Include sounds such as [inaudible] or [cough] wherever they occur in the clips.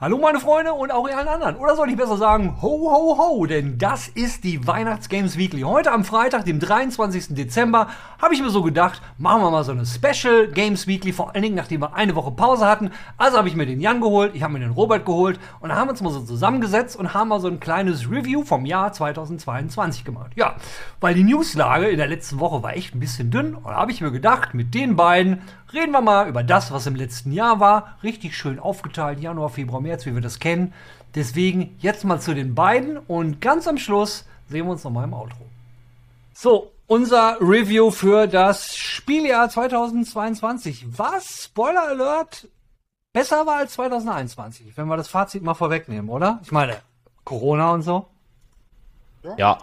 Hallo meine Freunde und auch ihr allen anderen. Oder soll ich besser sagen, ho ho ho, denn das ist die Weihnachtsgames Weekly. Heute am Freitag, dem 23. Dezember, habe ich mir so gedacht, machen wir mal so eine Special Games Weekly, vor allen Dingen nachdem wir eine Woche Pause hatten. Also habe ich mir den Jan geholt, ich habe mir den Robert geholt und haben uns mal so zusammengesetzt und haben mal so ein kleines Review vom Jahr 2022 gemacht. Ja, weil die Newslage in der letzten Woche war echt ein bisschen dünn und da habe ich mir gedacht, mit den beiden reden wir mal über das, was im letzten Jahr war. Richtig schön aufgeteilt, Januar, Februar, März, wie wir das kennen. Deswegen jetzt mal zu den beiden und ganz am Schluss sehen wir uns nochmal im Outro. So, unser Review für das Spieljahr 2022. Was, Spoiler Alert, besser war als 2021, wenn wir das Fazit mal vorwegnehmen, oder? Ich meine, Corona und so. Ja,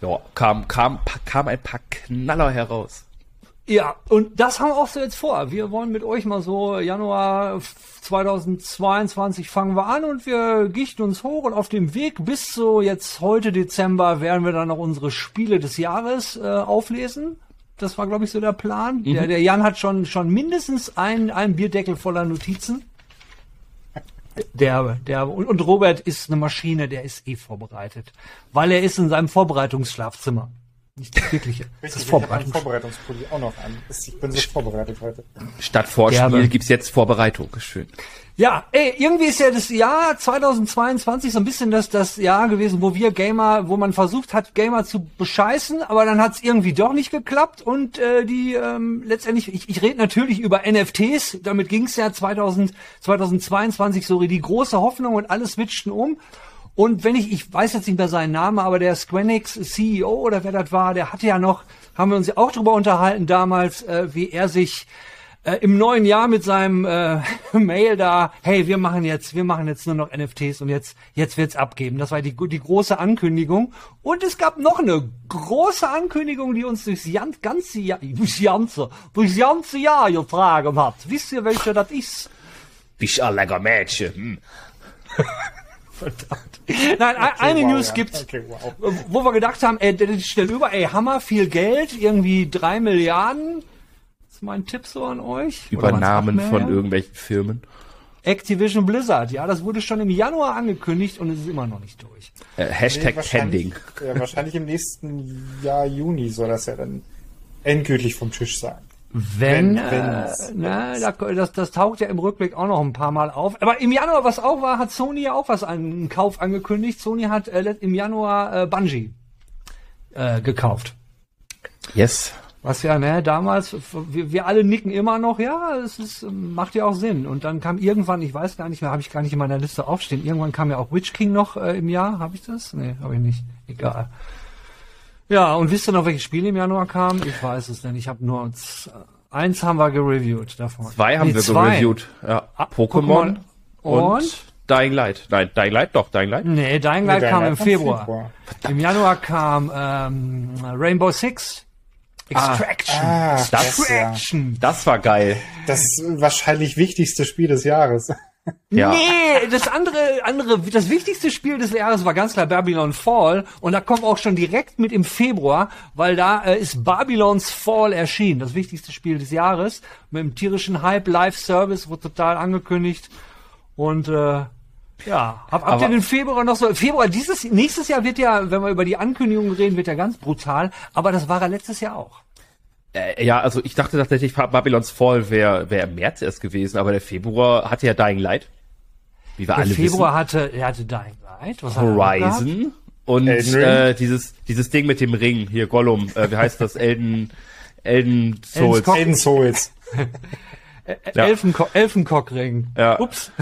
ja, kam, kam, kam ein paar Knaller heraus. Ja, und das haben wir auch so jetzt vor. Wir wollen mit euch mal so Januar 2022 fangen wir an und wir gichten uns hoch und auf dem Weg bis so jetzt heute Dezember werden wir dann noch unsere Spiele des Jahres äh, auflesen. Das war, glaube ich, so der Plan. Mhm. Der, der Jan hat schon, schon mindestens einen, einen Bierdeckel voller Notizen. Der, der, und Robert ist eine Maschine, der ist eh vorbereitet. Weil er ist in seinem Vorbereitungsschlafzimmer. Nicht das wirkliche. das Vorbereitung. Vorbereitungspulli auch noch an. Ich bin so vorbereitet heute. Statt Vorspiel Gerbe. gibt's jetzt Vorbereitung. Schön. Ja, ey, irgendwie ist ja das Jahr 2022 so ein bisschen das, das Jahr gewesen, wo wir Gamer, wo man versucht hat, Gamer zu bescheißen, aber dann hat's irgendwie doch nicht geklappt und äh, die ähm, letztendlich, ich, ich rede natürlich über NFTs, damit ging's ja 2000, 2022 so die große Hoffnung und alles switchten um und wenn ich, ich weiß jetzt nicht mehr seinen Namen, aber der Squenix CEO oder wer das war, der hatte ja noch, haben wir uns ja auch drüber unterhalten damals, äh, wie er sich äh, im neuen Jahr mit seinem äh, [laughs] Mail da, hey, wir machen jetzt, wir machen jetzt nur noch NFTs und jetzt, jetzt wird's abgeben. Das war die, die große Ankündigung. Und es gab noch eine große Ankündigung, die uns durchs ganze Jahr, [laughs] durchs ganze, durchs ganze Jahr getragen hat. Wisst ihr, welche das ist? Bist ein lecker Mädchen. Hm. [laughs] Verdammt. Nein, okay, eine wow, News ja. gibt's, okay, wow. wo wir gedacht haben, ey, das stellt über, ey, Hammer, viel Geld, irgendwie drei Milliarden. Das ist mein Tipp so an euch. Übernahmen von irgendwelchen Firmen. Activision Blizzard, ja, das wurde schon im Januar angekündigt und es ist immer noch nicht durch. Äh, Hashtag nee, Pending. Ja, wahrscheinlich im nächsten Jahr Juni soll das ja dann endgültig vom Tisch sein. Wenn, wenn äh, na, das, das taucht ja im Rückblick auch noch ein paar Mal auf. Aber im Januar, was auch war, hat Sony ja auch was an einen Kauf angekündigt. Sony hat äh, im Januar äh, Bungie äh, gekauft. Yes. Was ja, ne, damals, wir, wir alle nicken immer noch, ja, es ist, macht ja auch Sinn. Und dann kam irgendwann, ich weiß gar nicht mehr, habe ich gar nicht in meiner Liste aufstehen, irgendwann kam ja auch Witch King noch äh, im Jahr, habe ich das? Nee, habe ich nicht. Egal. Ja, und wisst ihr noch, welche Spiele im Januar kamen? Ich weiß es nicht. Ich habe nur uns, eins haben wir gereviewt davon. Zwei haben nee, wir zwei. gereviewt. Ja. Ah, Pokémon und, und Dying Light. Nein, Dying Light doch, Dying Light. Nee, Dying Light nee, kam Dying im Februar. Februar. Im Januar kam ähm, Rainbow Six. Extraction. Ah, ah, das, Extraction. Das war geil. Das wahrscheinlich wichtigste Spiel des Jahres. Ja. Nee, das andere, andere, das wichtigste Spiel des Jahres war ganz klar Babylon Fall und da kommt auch schon direkt mit im Februar, weil da äh, ist Babylons Fall erschienen, das wichtigste Spiel des Jahres mit dem tierischen Hype Live Service wurde total angekündigt und äh, ja, hab, habt ihr den Februar noch so? Februar dieses nächstes Jahr wird ja, wenn wir über die Ankündigungen reden, wird ja ganz brutal, aber das war er letztes Jahr auch. Äh, ja, also ich dachte tatsächlich, Babylons Fall wäre wär im März erst gewesen, aber der Februar hatte ja Dying Light. Wie wir der alle Februar wissen. hatte, er hatte Dying Light. Was Horizon und äh, dieses dieses Ding mit dem Ring hier Gollum. Äh, wie heißt das? Elden Elden Souls. Elden Souls. [laughs] ja. Elfenko Elfenkockring. Ja. Ups.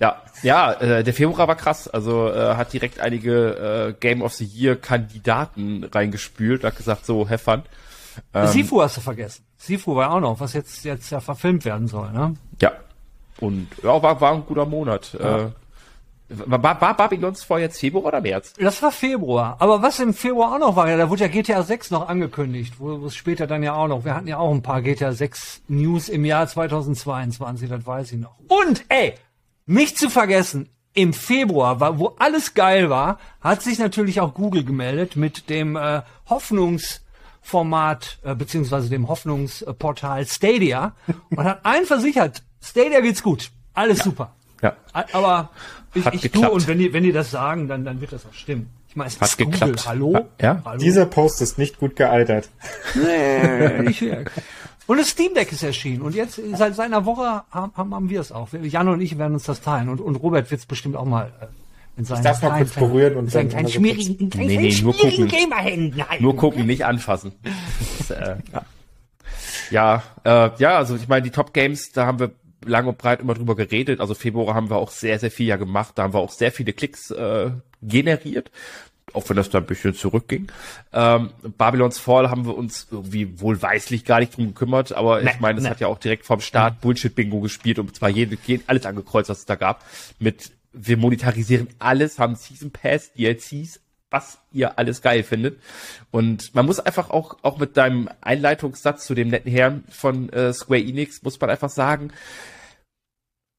Ja, ja, äh, der Februar war krass. Also äh, hat direkt einige äh, Game of the Year Kandidaten reingespült, hat gesagt so, have fun. Ähm, Sifu hast du vergessen. Sifu war auch noch, was jetzt, jetzt ja verfilmt werden soll, ne? Ja. Und ja, war, war ein guter Monat. Ja. Äh, war, war Babylons vor jetzt Februar oder März? Das war Februar. Aber was im Februar auch noch war, ja, da wurde ja GTA 6 noch angekündigt, wo es später dann ja auch noch. Wir hatten ja auch ein paar GTA 6 News im Jahr 2022, das weiß ich noch. Und, ey, nicht zu vergessen, im Februar, war, wo alles geil war, hat sich natürlich auch Google gemeldet mit dem äh, Hoffnungs- Format äh, beziehungsweise dem Hoffnungsportal Stadia und hat allen versichert, Stadia geht's gut, alles ja. super. Ja. Aber ich, Hat ich geklappt. tue und wenn die, wenn die das sagen, dann, dann wird das auch stimmen. Ich meine, es Hat ist Google. geklappt. Hallo? Ja. Hallo? Dieser Post ist nicht gut gealtert. Nee, [laughs] nicht wirklich. Und das Steam Deck ist erschienen. Und jetzt, seit, seit einer Woche haben, haben, haben wir es auch. Jan und ich werden uns das teilen. Und, und Robert wird es bestimmt auch mal in seinen darf mal kurz berühren und dann kleinen immer so schmierigen, Nee, nee, nur schmierigen gucken. Gamerhänden halten. Nur gucken, nicht anfassen. Das, äh, ja, äh, ja, also ich meine, die Top Games, da haben wir lang und breit immer drüber geredet. Also Februar haben wir auch sehr, sehr viel ja gemacht. Da haben wir auch sehr viele Klicks äh, generiert. Auch wenn das da ein bisschen zurückging. Ähm, Babylons Fall haben wir uns irgendwie wohlweislich gar nicht drum gekümmert, aber Nee, ich meine, es nee. hat ja auch direkt vom Start Bullshit-Bingo gespielt und zwar jede, jede, alles angekreuzt, was es da gab. Mit wir monetarisieren alles, haben Season Pass, DLCs, was ihr alles geil findet. Und man muss einfach auch, auch mit deinem Einleitungssatz zu dem netten Herrn von äh, Square Enix, muss man einfach sagen,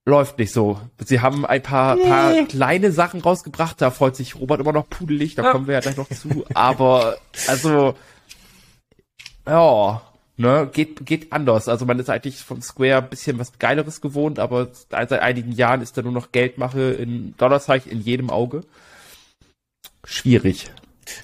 läuft nicht so. Sie haben ein paar, paar kleine Sachen rausgebracht, da freut sich Robert immer noch pudelig, da kommen wir ja gleich noch zu. Aber, also, ja, ne, geht, geht anders. Also man ist eigentlich von Square ein bisschen was Geileres gewohnt, aber seit einigen Jahren ist da nur noch Geldmache in Dollarzeichen in jedem Auge. Schwierig.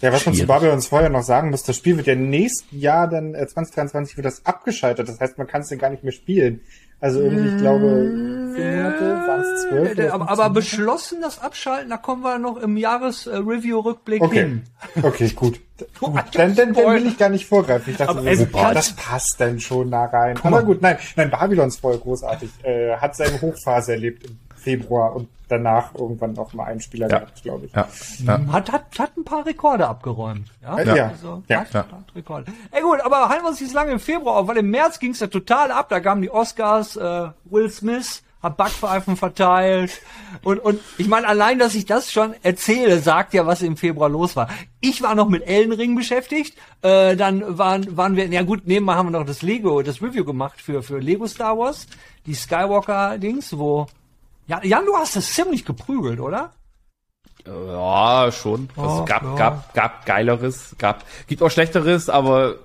Ja, was man zu Schwierig. Babylons vorher noch sagen muss, das Spiel wird ja nächsten Jahr dann, äh, 2023 wird das abgeschaltet. Das heißt, man kann es dann gar nicht mehr spielen. Also irgendwie, ich glaube, vier Monate, waren es zwölf? Äh, oder aber, 15 aber beschlossen das Abschalten, da kommen wir noch im Jahresreview-Rückblick Okay, hin. okay, gut. [laughs] Gut. Dann, dann, dann will ich gar nicht vorgreifen. Ich dachte, Aber so, super, das passt dann schon da rein. Aber gut, nein, nein, Babylons voll großartig. Äh, hat seine Hochphase erlebt im Februar und danach irgendwann noch mal einen Spieler Ja. gehabt, glaube ich. Ja, ja. Hat, hat, hat ein paar Rekorde abgeräumt. Ja, Äh, ja. Also, Ja. hat, Ja. hat Rekorde. Ey gut, aber halten wir uns nicht lange im Februar auf, weil im März ging es ja total ab. Da kamen die Oscars, äh, Will Smith hat Backpfeifen verteilt. Und, und ich meine, allein, dass ich das schon erzähle, sagt ja, was im Februar los war. Ich war noch mit Elden Ring beschäftigt. Äh, dann waren, waren wir, ja gut, nebenbei haben wir noch das Lego, das Review gemacht für, für Lego Star Wars. Die Skywalker-Dings, wo ja, Jan, du hast das ziemlich geprügelt, oder? Ja, schon. Also Oh, gab, ja. gab, gab geileres, gab, gibt auch schlechteres, aber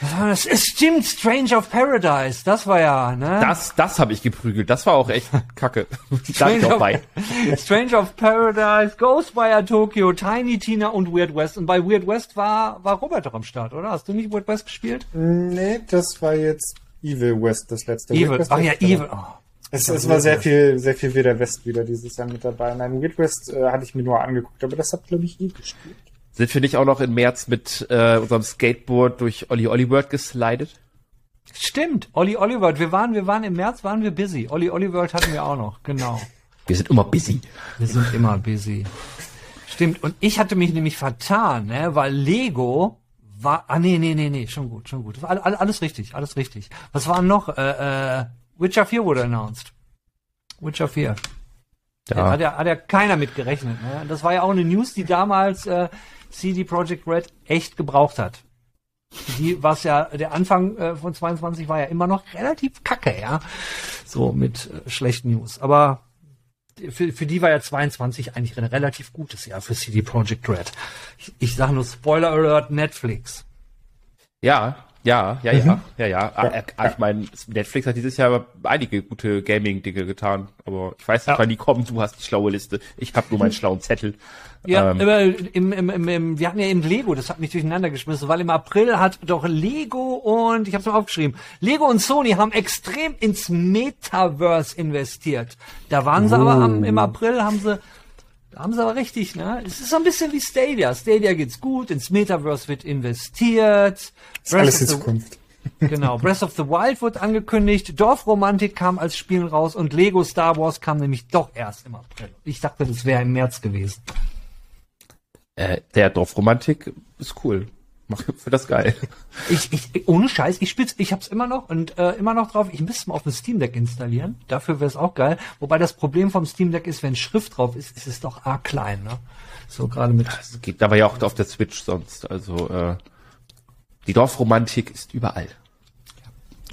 Was war das? Es stimmt, Strange of Paradise, das war ja, ne? das, das habe ich geprügelt. Das war auch echt [laughs] kacke. [laughs] da ich auch bei. [laughs] Strange of Paradise, Ghostwire Tokyo, Tiny Tina und Weird West. Und bei Weird West war, war Robert doch am Start, oder? Hast du nicht Weird West gespielt? Nee, das war jetzt Evil West, das letzte. Evil. West Ach ja, genau. Evil. Oh. Es, es war sehr viel, sehr viel Wilder West wieder dieses Jahr mit dabei. Nein, Weird West äh, hatte ich mir nur angeguckt, aber das hat, glaube ich, nie gespielt. Sind wir nicht auch noch im März mit äh, unserem Skateboard durch Olli Olli World geslidet? Stimmt, Olli Oliver, wir waren, wir waren im März, waren wir busy. Olli Oliver hatten wir auch noch, genau. Wir sind immer busy. Wir sind immer busy. Stimmt. Und ich hatte mich nämlich vertan, ne, weil Lego war, ah, nee, nee, nee, nee, schon gut, schon gut. All- all- alles richtig, alles richtig. Was war noch? Äh, äh, Witcher 4 wurde announced. Witcher 4. Ja. Hat ja, hat ja keiner mit gerechnet. Ne? Das war ja auch eine News, die damals äh, CD Projekt Red echt gebraucht hat. Die, was ja, der Anfang äh, von 22 war ja immer noch relativ kacke, ja. So mit äh, schlechten News. Aber für, für die war ja 22 eigentlich ein relativ gutes Jahr für CD Projekt Red. Ich, ich sage nur Spoiler Alert, Netflix. Ja, ja, ja, ja, ja, ja. Ah, äh, ah, Ich meine, Netflix hat dieses Jahr einige gute Gaming-Dinge getan, aber ich weiß nicht, Ja. wann die kommen. Du hast die schlaue Liste. Ich habe nur meinen schlauen Zettel. Ja, Ähm, im, im, im, im, wir hatten ja eben Lego, das hat mich durcheinander geschmissen, weil im April hat doch Lego und, ich habe es mal aufgeschrieben, Lego und Sony haben extrem ins Metaverse investiert. Da waren sie aber am, im April, haben sie, da haben sie aber richtig, ne? Es ist so ein bisschen wie Stadia. Stadia geht's gut, ins Metaverse wird investiert. Das ist Breath alles of in the- Zukunft. [laughs] Genau, Breath of the Wild wurde angekündigt, Dorfromantik kam als Spiel raus und Lego Star Wars kam nämlich doch erst im April. Ich dachte, das wäre im März gewesen. äh, der Dorfromantik ist cool. Mach für das geil. Ich, ich, ohne Scheiß, ich spiel's, ich hab's immer noch und äh, immer noch drauf. Ich müsste mal auf dem Steam Deck installieren. Dafür wäre es auch geil. Wobei das Problem vom Steam Deck ist, wenn Schrift drauf ist, ist es doch arg klein, ne? So gerade mit. Das geht aber ja auch auf der Switch sonst. Also äh, die Dorfromantik ist überall.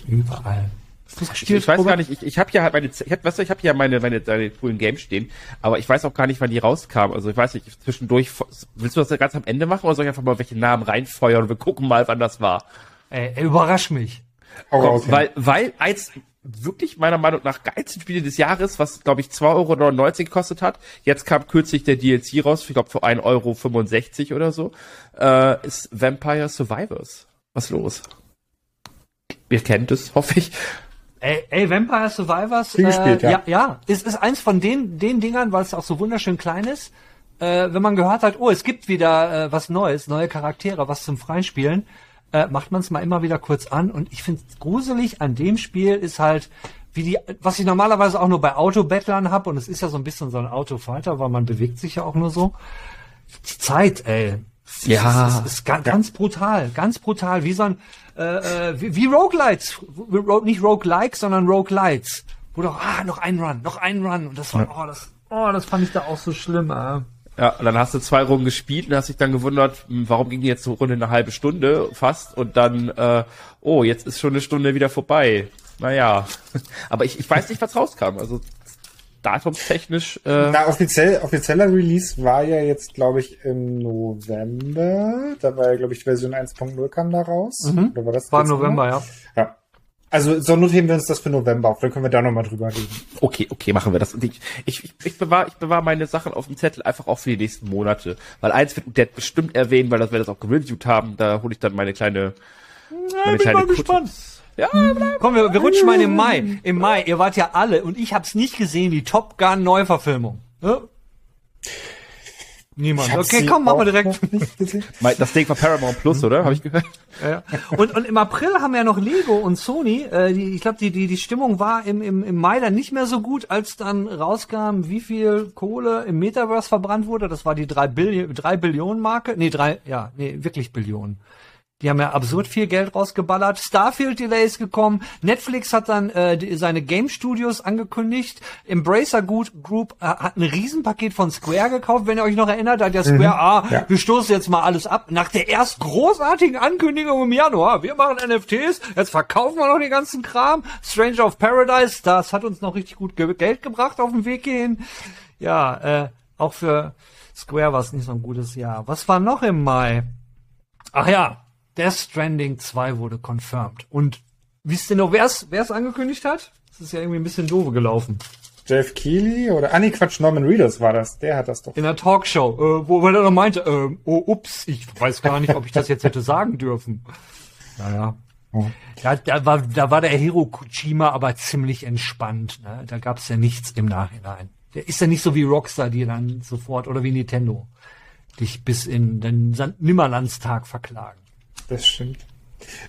Überall. Du's Ich, ich weiß Robert? gar nicht, ich, ich habe ja halt meine, ich hab, weißt du, ich habe ja meine, meine, meine coolen Games stehen, aber ich weiß auch gar nicht, wann die rauskamen. Also ich weiß nicht, zwischendurch, willst du das ganz am Ende machen oder soll ich einfach mal welche Namen reinfeuern und wir gucken mal, wann das war? Ey, überrasch mich. Raus, ja. weil, weil eins, wirklich meiner Meinung nach geilsten Spiele des Jahres, was glaube ich 2,99 Euro gekostet hat. Jetzt kam kürzlich der DLC raus, ich glaube für 1,65 Euro oder so, äh, ist Vampire Survivors. Was los? Ihr kennt es, hoffe ich. Ey, ey Vampire Survivors, Viel gespielt, äh, ja. ja, ja, ist, ist eins von den, den Dingern, weil es auch so wunderschön klein ist. Äh, wenn man gehört hat, oh, es gibt wieder äh, was Neues, neue Charaktere, was zum Freispielen, äh, macht man es mal immer wieder kurz an. Und ich finde gruselig an dem Spiel ist halt, wie die, was ich normalerweise auch nur bei Autobattlern hab und es ist ja so ein bisschen so ein Autofighter, weil man bewegt sich ja auch nur so. Die Zeit, ey. Ja. Es ist, ist ganz, ganz brutal, ganz brutal, wie so ein, äh, äh, wie, wie Roguelites, Ro- nicht Roguelikes, sondern Roguelites. Wo doch, ah, noch ein Run, noch ein Run. Und das war, oh, das, oh, das fand ich da auch so schlimm, äh. Ja, und dann hast du zwei Runden gespielt und hast dich dann gewundert, hm, warum ging die jetzt so Runde eine halbe Stunde fast und dann, äh, oh, jetzt ist schon eine Stunde wieder vorbei. Naja, [laughs] aber ich, ich weiß nicht, was rauskam. Also datumstechnisch, äh, Na, offiziell, offizieller Release war ja jetzt, glaube ich, im November. Da war ja, glaube ich, Version 1.0 kam da raus. Oder war das War im? November, ja. Ja. Also, so notieren wir uns das für November auf, dann können wir da nochmal drüber reden. okay, okay, machen wir das. Und ich, ich, ich, bewahre ich bewahr meine Sachen auf dem Zettel einfach auch für die nächsten Monate. Weil eins wird der bestimmt erwähnen, weil das wir das auch gereviewt haben. Da hole ich dann meine kleine, meine bin mal Kutte. Ja, Komm, wir, wir rutschen mal in den Mai. Im Mai, ihr wart ja alle und ich hab's nicht gesehen, die Top Gun Neuverfilmung. Ne? Niemand. Okay, komm, machen wir direkt. [laughs] das Ding von Paramount Plus, oder? Habe ich gehört? Ja. Und, und im April haben ja noch Lego und Sony, äh, die, ich glaube, die, die, die Stimmung war im, im, im Mai dann nicht mehr so gut, als dann rauskam, wie viel Kohle im Metaverse verbrannt wurde. Das war die 3 Billion, 3 Billionen Marke. Nee, drei, ja, nee, wirklich Billionen. Die haben ja absurd viel Geld rausgeballert. Starfield Delay ist gekommen. Netflix hat dann äh, die, seine Game Studios angekündigt. Embracer Good Group äh, hat ein Riesenpaket von Square gekauft. Wenn ihr euch noch erinnert, hat ja Square, ah, Ja. wir stoßen jetzt mal alles ab. Nach der erst großartigen Ankündigung im Januar, wir machen NFTs, jetzt verkaufen wir noch den ganzen Kram. Stranger of Paradise, das hat uns noch richtig gut ge Geld gebracht auf dem Weg hierhin. Ja, äh, auch für Square war es nicht so ein gutes Jahr. Was war noch im Mai? Ach ja, Death Stranding 2 wurde confirmed. Und wisst ihr noch, wer es angekündigt hat? Das ist ja irgendwie ein bisschen doof gelaufen. Jeff Keighley oder, ah nee, Quatsch, Norman Reedus war das. Der hat das doch. In der Talkshow, äh, wo er dann meinte, äh, oh, ups, ich weiß gar nicht, ob ich das jetzt hätte [laughs] sagen dürfen. Naja. Oh. Ja, da war, da war der Hiro Kojima aber ziemlich entspannt. Ne? Da gab's ja nichts im Nachhinein. Der ist ja nicht so wie Rockstar, die dann sofort, oder wie Nintendo, dich bis in den Nimmerlandstag verklagen. Das stimmt.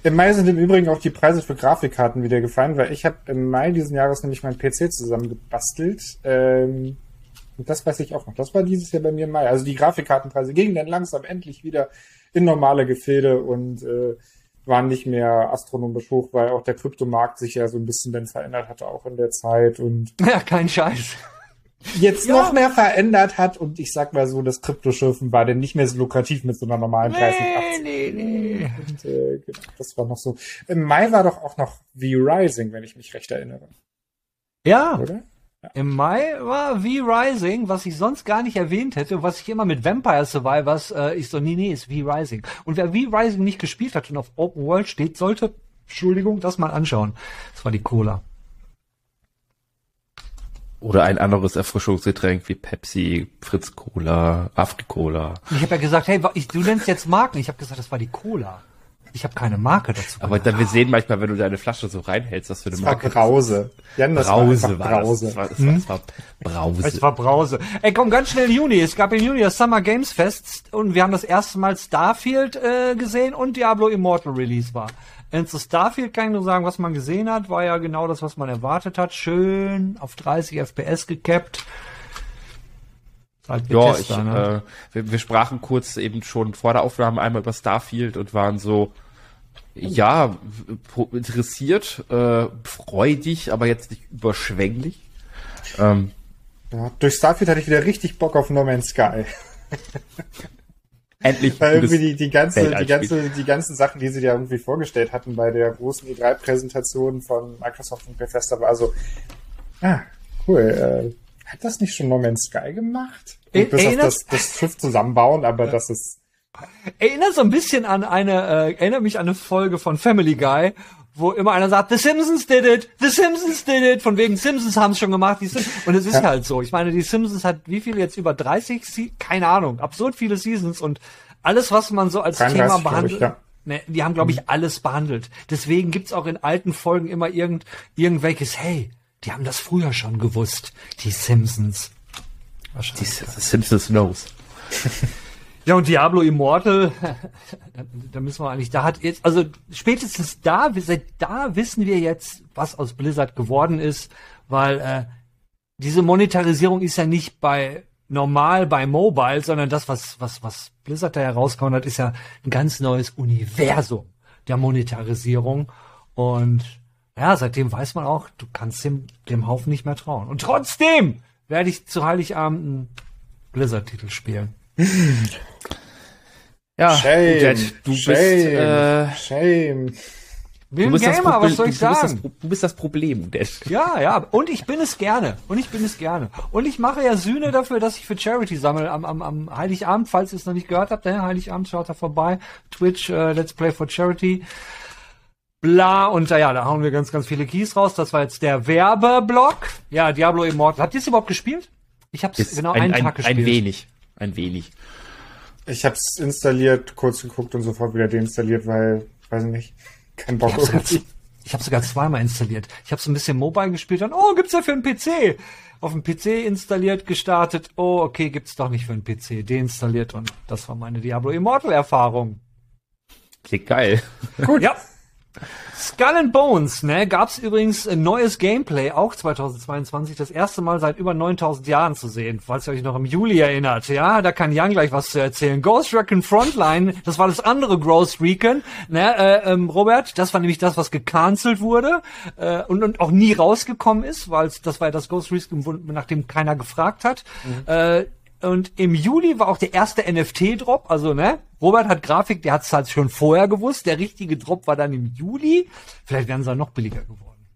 Im Mai sind im Übrigen auch die Preise für Grafikkarten wieder gefallen, weil ich habe im Mai diesen Jahres nämlich meinen PC zusammengebastelt. Ähm, und das weiß ich auch noch. Das war dieses Jahr bei mir im Mai. Also die Grafikkartenpreise gingen dann langsam endlich wieder in normale Gefilde und äh, waren nicht mehr astronomisch hoch, weil auch der Kryptomarkt sich ja so ein bisschen dann verändert hatte, auch in der Zeit und [laughs] Ja, kein Scheiß. Jetzt Ja. noch mehr verändert hat. Und ich sag mal so, das Kryptoschürfen war dann nicht mehr so lukrativ mit so einer normalen 30, 80 nee, nee. und, äh, genau, das war noch so. Im Mai war doch auch noch V-Rising, wenn ich mich recht erinnere, Ja, oder? Im Mai war V-Rising, was ich sonst gar nicht erwähnt hätte, was ich immer mit Vampire Survivors, äh, ich so, nee, nee, ist V-Rising. Und wer V-Rising nicht gespielt hat und auf Open World steht, sollte, Entschuldigung, das mal anschauen. Das war die Cola. Oder ein anderes Erfrischungsgetränk wie Pepsi, Fritz Cola, Afri-Cola. Ich habe ja gesagt, hey, ich, du nennst jetzt Marken. Ich habe gesagt, das war die Cola. Ich habe keine Marke dazu. Aber dann, wir sehen manchmal, wenn du deine Flasche so reinhältst, was für eine Das war Marke Brause. Jan, das Brause war war, einfach das. Brause. Das war, das war, das war Brause. Es war Brause. Ey, komm, ganz schnell Juni. Es gab im Juni das Summer Games Fest und wir haben das erste Mal Starfield äh, gesehen und Diablo Immortal Release war. Und zu Starfield kann ich nur sagen, was man gesehen hat, war ja genau das, was man erwartet hat. Schön auf 30 FPS gekappt. Halt Ja, ich, ne? äh, wir, wir sprachen kurz eben schon vor der Aufnahme einmal über Starfield und waren so, ja, interessiert, äh, freudig, aber jetzt nicht überschwänglich. Ähm, Ja, durch Starfield hatte ich wieder richtig Bock auf No Man's Sky. [laughs] endlich Weil irgendwie die, die ganze, die ganze, die ganzen Sachen, die sie da irgendwie vorgestellt hatten bei der großen E3-Präsentation von Microsoft und Bethesda war also, ah, cool, äh, hat das nicht schon No Man's Sky gemacht? E- Und bis auf das, das Schiff zusammenbauen, aber das ist, Erinnert so ein bisschen an eine, äh, erinnert mich an eine Folge von Family Guy, wo immer einer sagt, The Simpsons did it, The Simpsons did it, von wegen Simpsons haben es schon gemacht, die Sim und es ist ja. halt so. Ich meine, die Simpsons hat wie viele jetzt über 30, Se keine Ahnung, absurd viele Seasons und alles, was man so als Thema behandelt. Ich, ja. Ne, die haben, glaube ich, mhm. alles behandelt. Deswegen gibt's auch in alten Folgen immer irgend, irgendwelches, hey, die haben das früher schon gewusst, die Simpsons. Wahrscheinlich. Die, Simpsons knows. [laughs] Ja, und Diablo Immortal, da, [laughs] da müssen wir eigentlich, da hat jetzt, also spätestens da, seit da wissen wir jetzt, was aus Blizzard geworden ist, weil äh, diese Monetarisierung ist ja nicht bei normal bei Mobile, sondern das, was, was, was Blizzard da herausgehauen hat, ist ja ein ganz neues Universum der Monetarisierung. Und ja, seitdem weiß man auch, du kannst dem, dem Haufen nicht mehr trauen. Und trotzdem werde ich zu Heiligabend einen Blizzard-Titel spielen. Ja, shame, Jet, du shame, bist äh, shame. Bin du bist Gamer, was soll ich du, sagen? Bist das, du bist das Problem, Dash. Ja, ja, und ich bin es gerne. Und ich bin es gerne. Und ich mache ja Sühne dafür, dass ich für Charity sammle am, am, am Heiligabend, falls ihr es noch nicht gehört habt, der Heiligabend schaut da vorbei. Twitch, uh, Let's Play for Charity. Bla, und ja, da hauen wir ganz, ganz viele Keys raus. Das war jetzt der Werbeblock. Ja, Diablo Immortal. Habt ihr es überhaupt gespielt? Ich habe es genau einen ein, Tag gespielt. Ein wenig ein wenig. Ich habe es installiert, kurz geguckt und sofort wieder deinstalliert, weil, weiß ich nicht, kein Bock ich habe sogar, zweimal installiert. Ich habe so ein bisschen Mobile gespielt und oh, gibt's ja für einen PC. Auf dem PC installiert, gestartet. Oh, okay, gibt's doch nicht für einen PC. Deinstalliert und das war meine Diablo Immortal Erfahrung. Klingt geil. Gut. Ja. Skull and Bones, ne, gab's übrigens ein neues Gameplay, auch 2022, das erste Mal seit über 9000 Jahren zu sehen, falls ihr euch noch im Juli erinnert. Ja, da kann Jan gleich was zu erzählen. Ghost Recon Frontline, das war das andere Ghost Recon, ne, äh, ähm, Robert, das war nämlich das, was gecancelt wurde äh, und, und auch nie rausgekommen ist, weil das war ja das Ghost Recon, nach dem keiner gefragt hat. Mhm. Äh, und im Juli war auch der erste NFT-Drop. Also, ne? Robert hat Grafik, der hat es halt schon vorher gewusst. Der richtige Drop war dann im Juli. Vielleicht wären sie dann noch billiger geworden.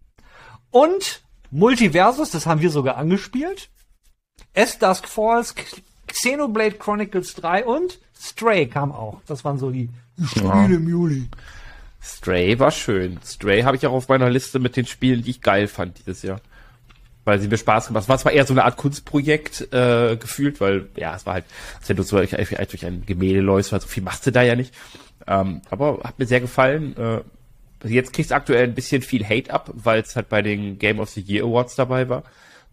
Und Multiversus, das haben wir sogar angespielt. S Dusk Falls, Xenoblade Chronicles 3 und Stray kam auch. Das waren so die Spiele ja. im Juli. Stray war schön. Stray habe ich auch auf meiner Liste mit den Spielen, die ich geil fand dieses Jahr weil sie mir Spaß gemacht. Es war eher so eine Art Kunstprojekt äh, gefühlt, weil ja, es war halt, als wenn du so durch, durch ein Gemälde läufst, weil so viel machst du da ja nicht. Ähm, aber hat mir sehr gefallen. Äh, jetzt kriegst du aktuell ein bisschen viel Hate ab, weil es halt bei den Game of the Year Awards dabei war.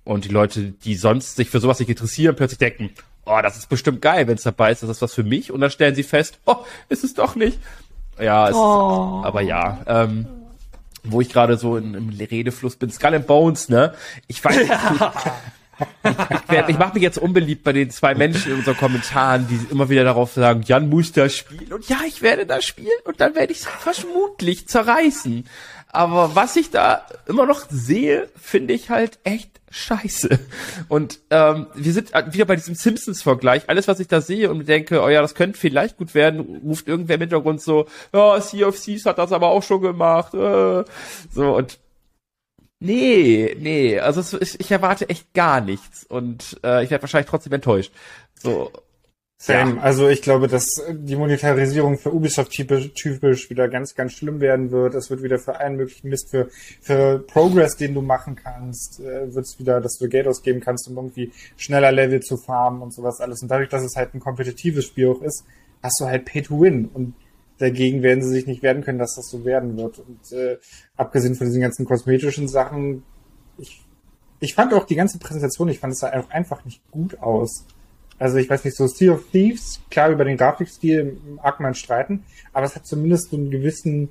Und die Leute, die sonst sich für sowas nicht interessieren, plötzlich denken, oh, das ist bestimmt geil, wenn es dabei ist, das ist was für mich. Und dann stellen sie fest, oh, ist es doch nicht. Ja, es, oh. aber ja. Ähm, wo ich gerade so in, im Redefluss bin, Skull and Bones, ne? Ich weiß nicht. [laughs] ich, ich, mache mich jetzt unbeliebt bei den zwei Menschen in unseren Kommentaren, die immer wieder darauf sagen, Jan muss das spielen. Und ja, ich werde das spielen und dann werde ich es vermutlich zerreißen. Aber was ich da immer noch sehe, finde ich halt echt scheiße. Und ähm, wir sind wieder bei diesem Simpsons-Vergleich. Alles, was ich da sehe und denke, oh ja, das könnte vielleicht gut werden, ruft irgendwer im Hintergrund so, ja, oh, Sea of Thieves hat das aber auch schon gemacht. Äh. So, und nee, nee, also ich, ich erwarte echt gar nichts. Und äh, ich werde wahrscheinlich trotzdem enttäuscht. So, Same. Ja. Also ich glaube, dass die Monetarisierung für Ubisoft typisch wieder ganz, ganz schlimm werden wird. Es wird wieder für allen möglichen Mist, für, für Progress, den du machen kannst, äh, wird es wieder, dass du Geld ausgeben kannst, um irgendwie schneller Level zu farmen und sowas alles. Und dadurch, dass es halt ein kompetitives Spiel auch ist, hast du halt Pay to Win. Und dagegen werden sie sich nicht werden können, dass das so werden wird. Und äh, abgesehen von diesen ganzen kosmetischen Sachen, ich, ich fand auch die ganze Präsentation, ich fand es sah einfach nicht gut aus. Also ich weiß nicht, so Sea of Thieves, klar über den Grafikstil mag man streiten, aber es hat zumindest so einen gewissen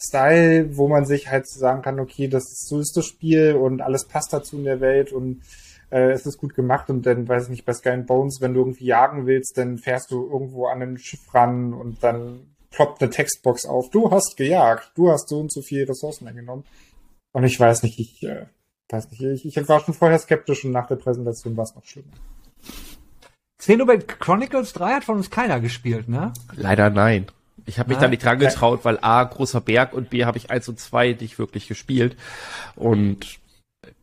Style, wo man sich halt sagen kann, okay, das ist, so ist das Spiel und alles passt dazu in der Welt und äh, es ist gut gemacht und dann, weiß ich nicht, bei Sky and Bones, wenn du irgendwie jagen willst, dann fährst du irgendwo an ein Schiff ran und dann ploppt eine Textbox auf. Du hast gejagt, du hast so und so viele Ressourcen eingenommen. Und ich weiß nicht, ich äh, weiß nicht, ich, ich war schon vorher skeptisch und nach der Präsentation war es noch schlimmer. Xenoblade Chronicles 3 hat von uns keiner gespielt, ne? Leider nein. Ich habe mich da nicht dran getraut, weil A, großer Berg und B, habe ich 1 und 2 nicht wirklich gespielt. Und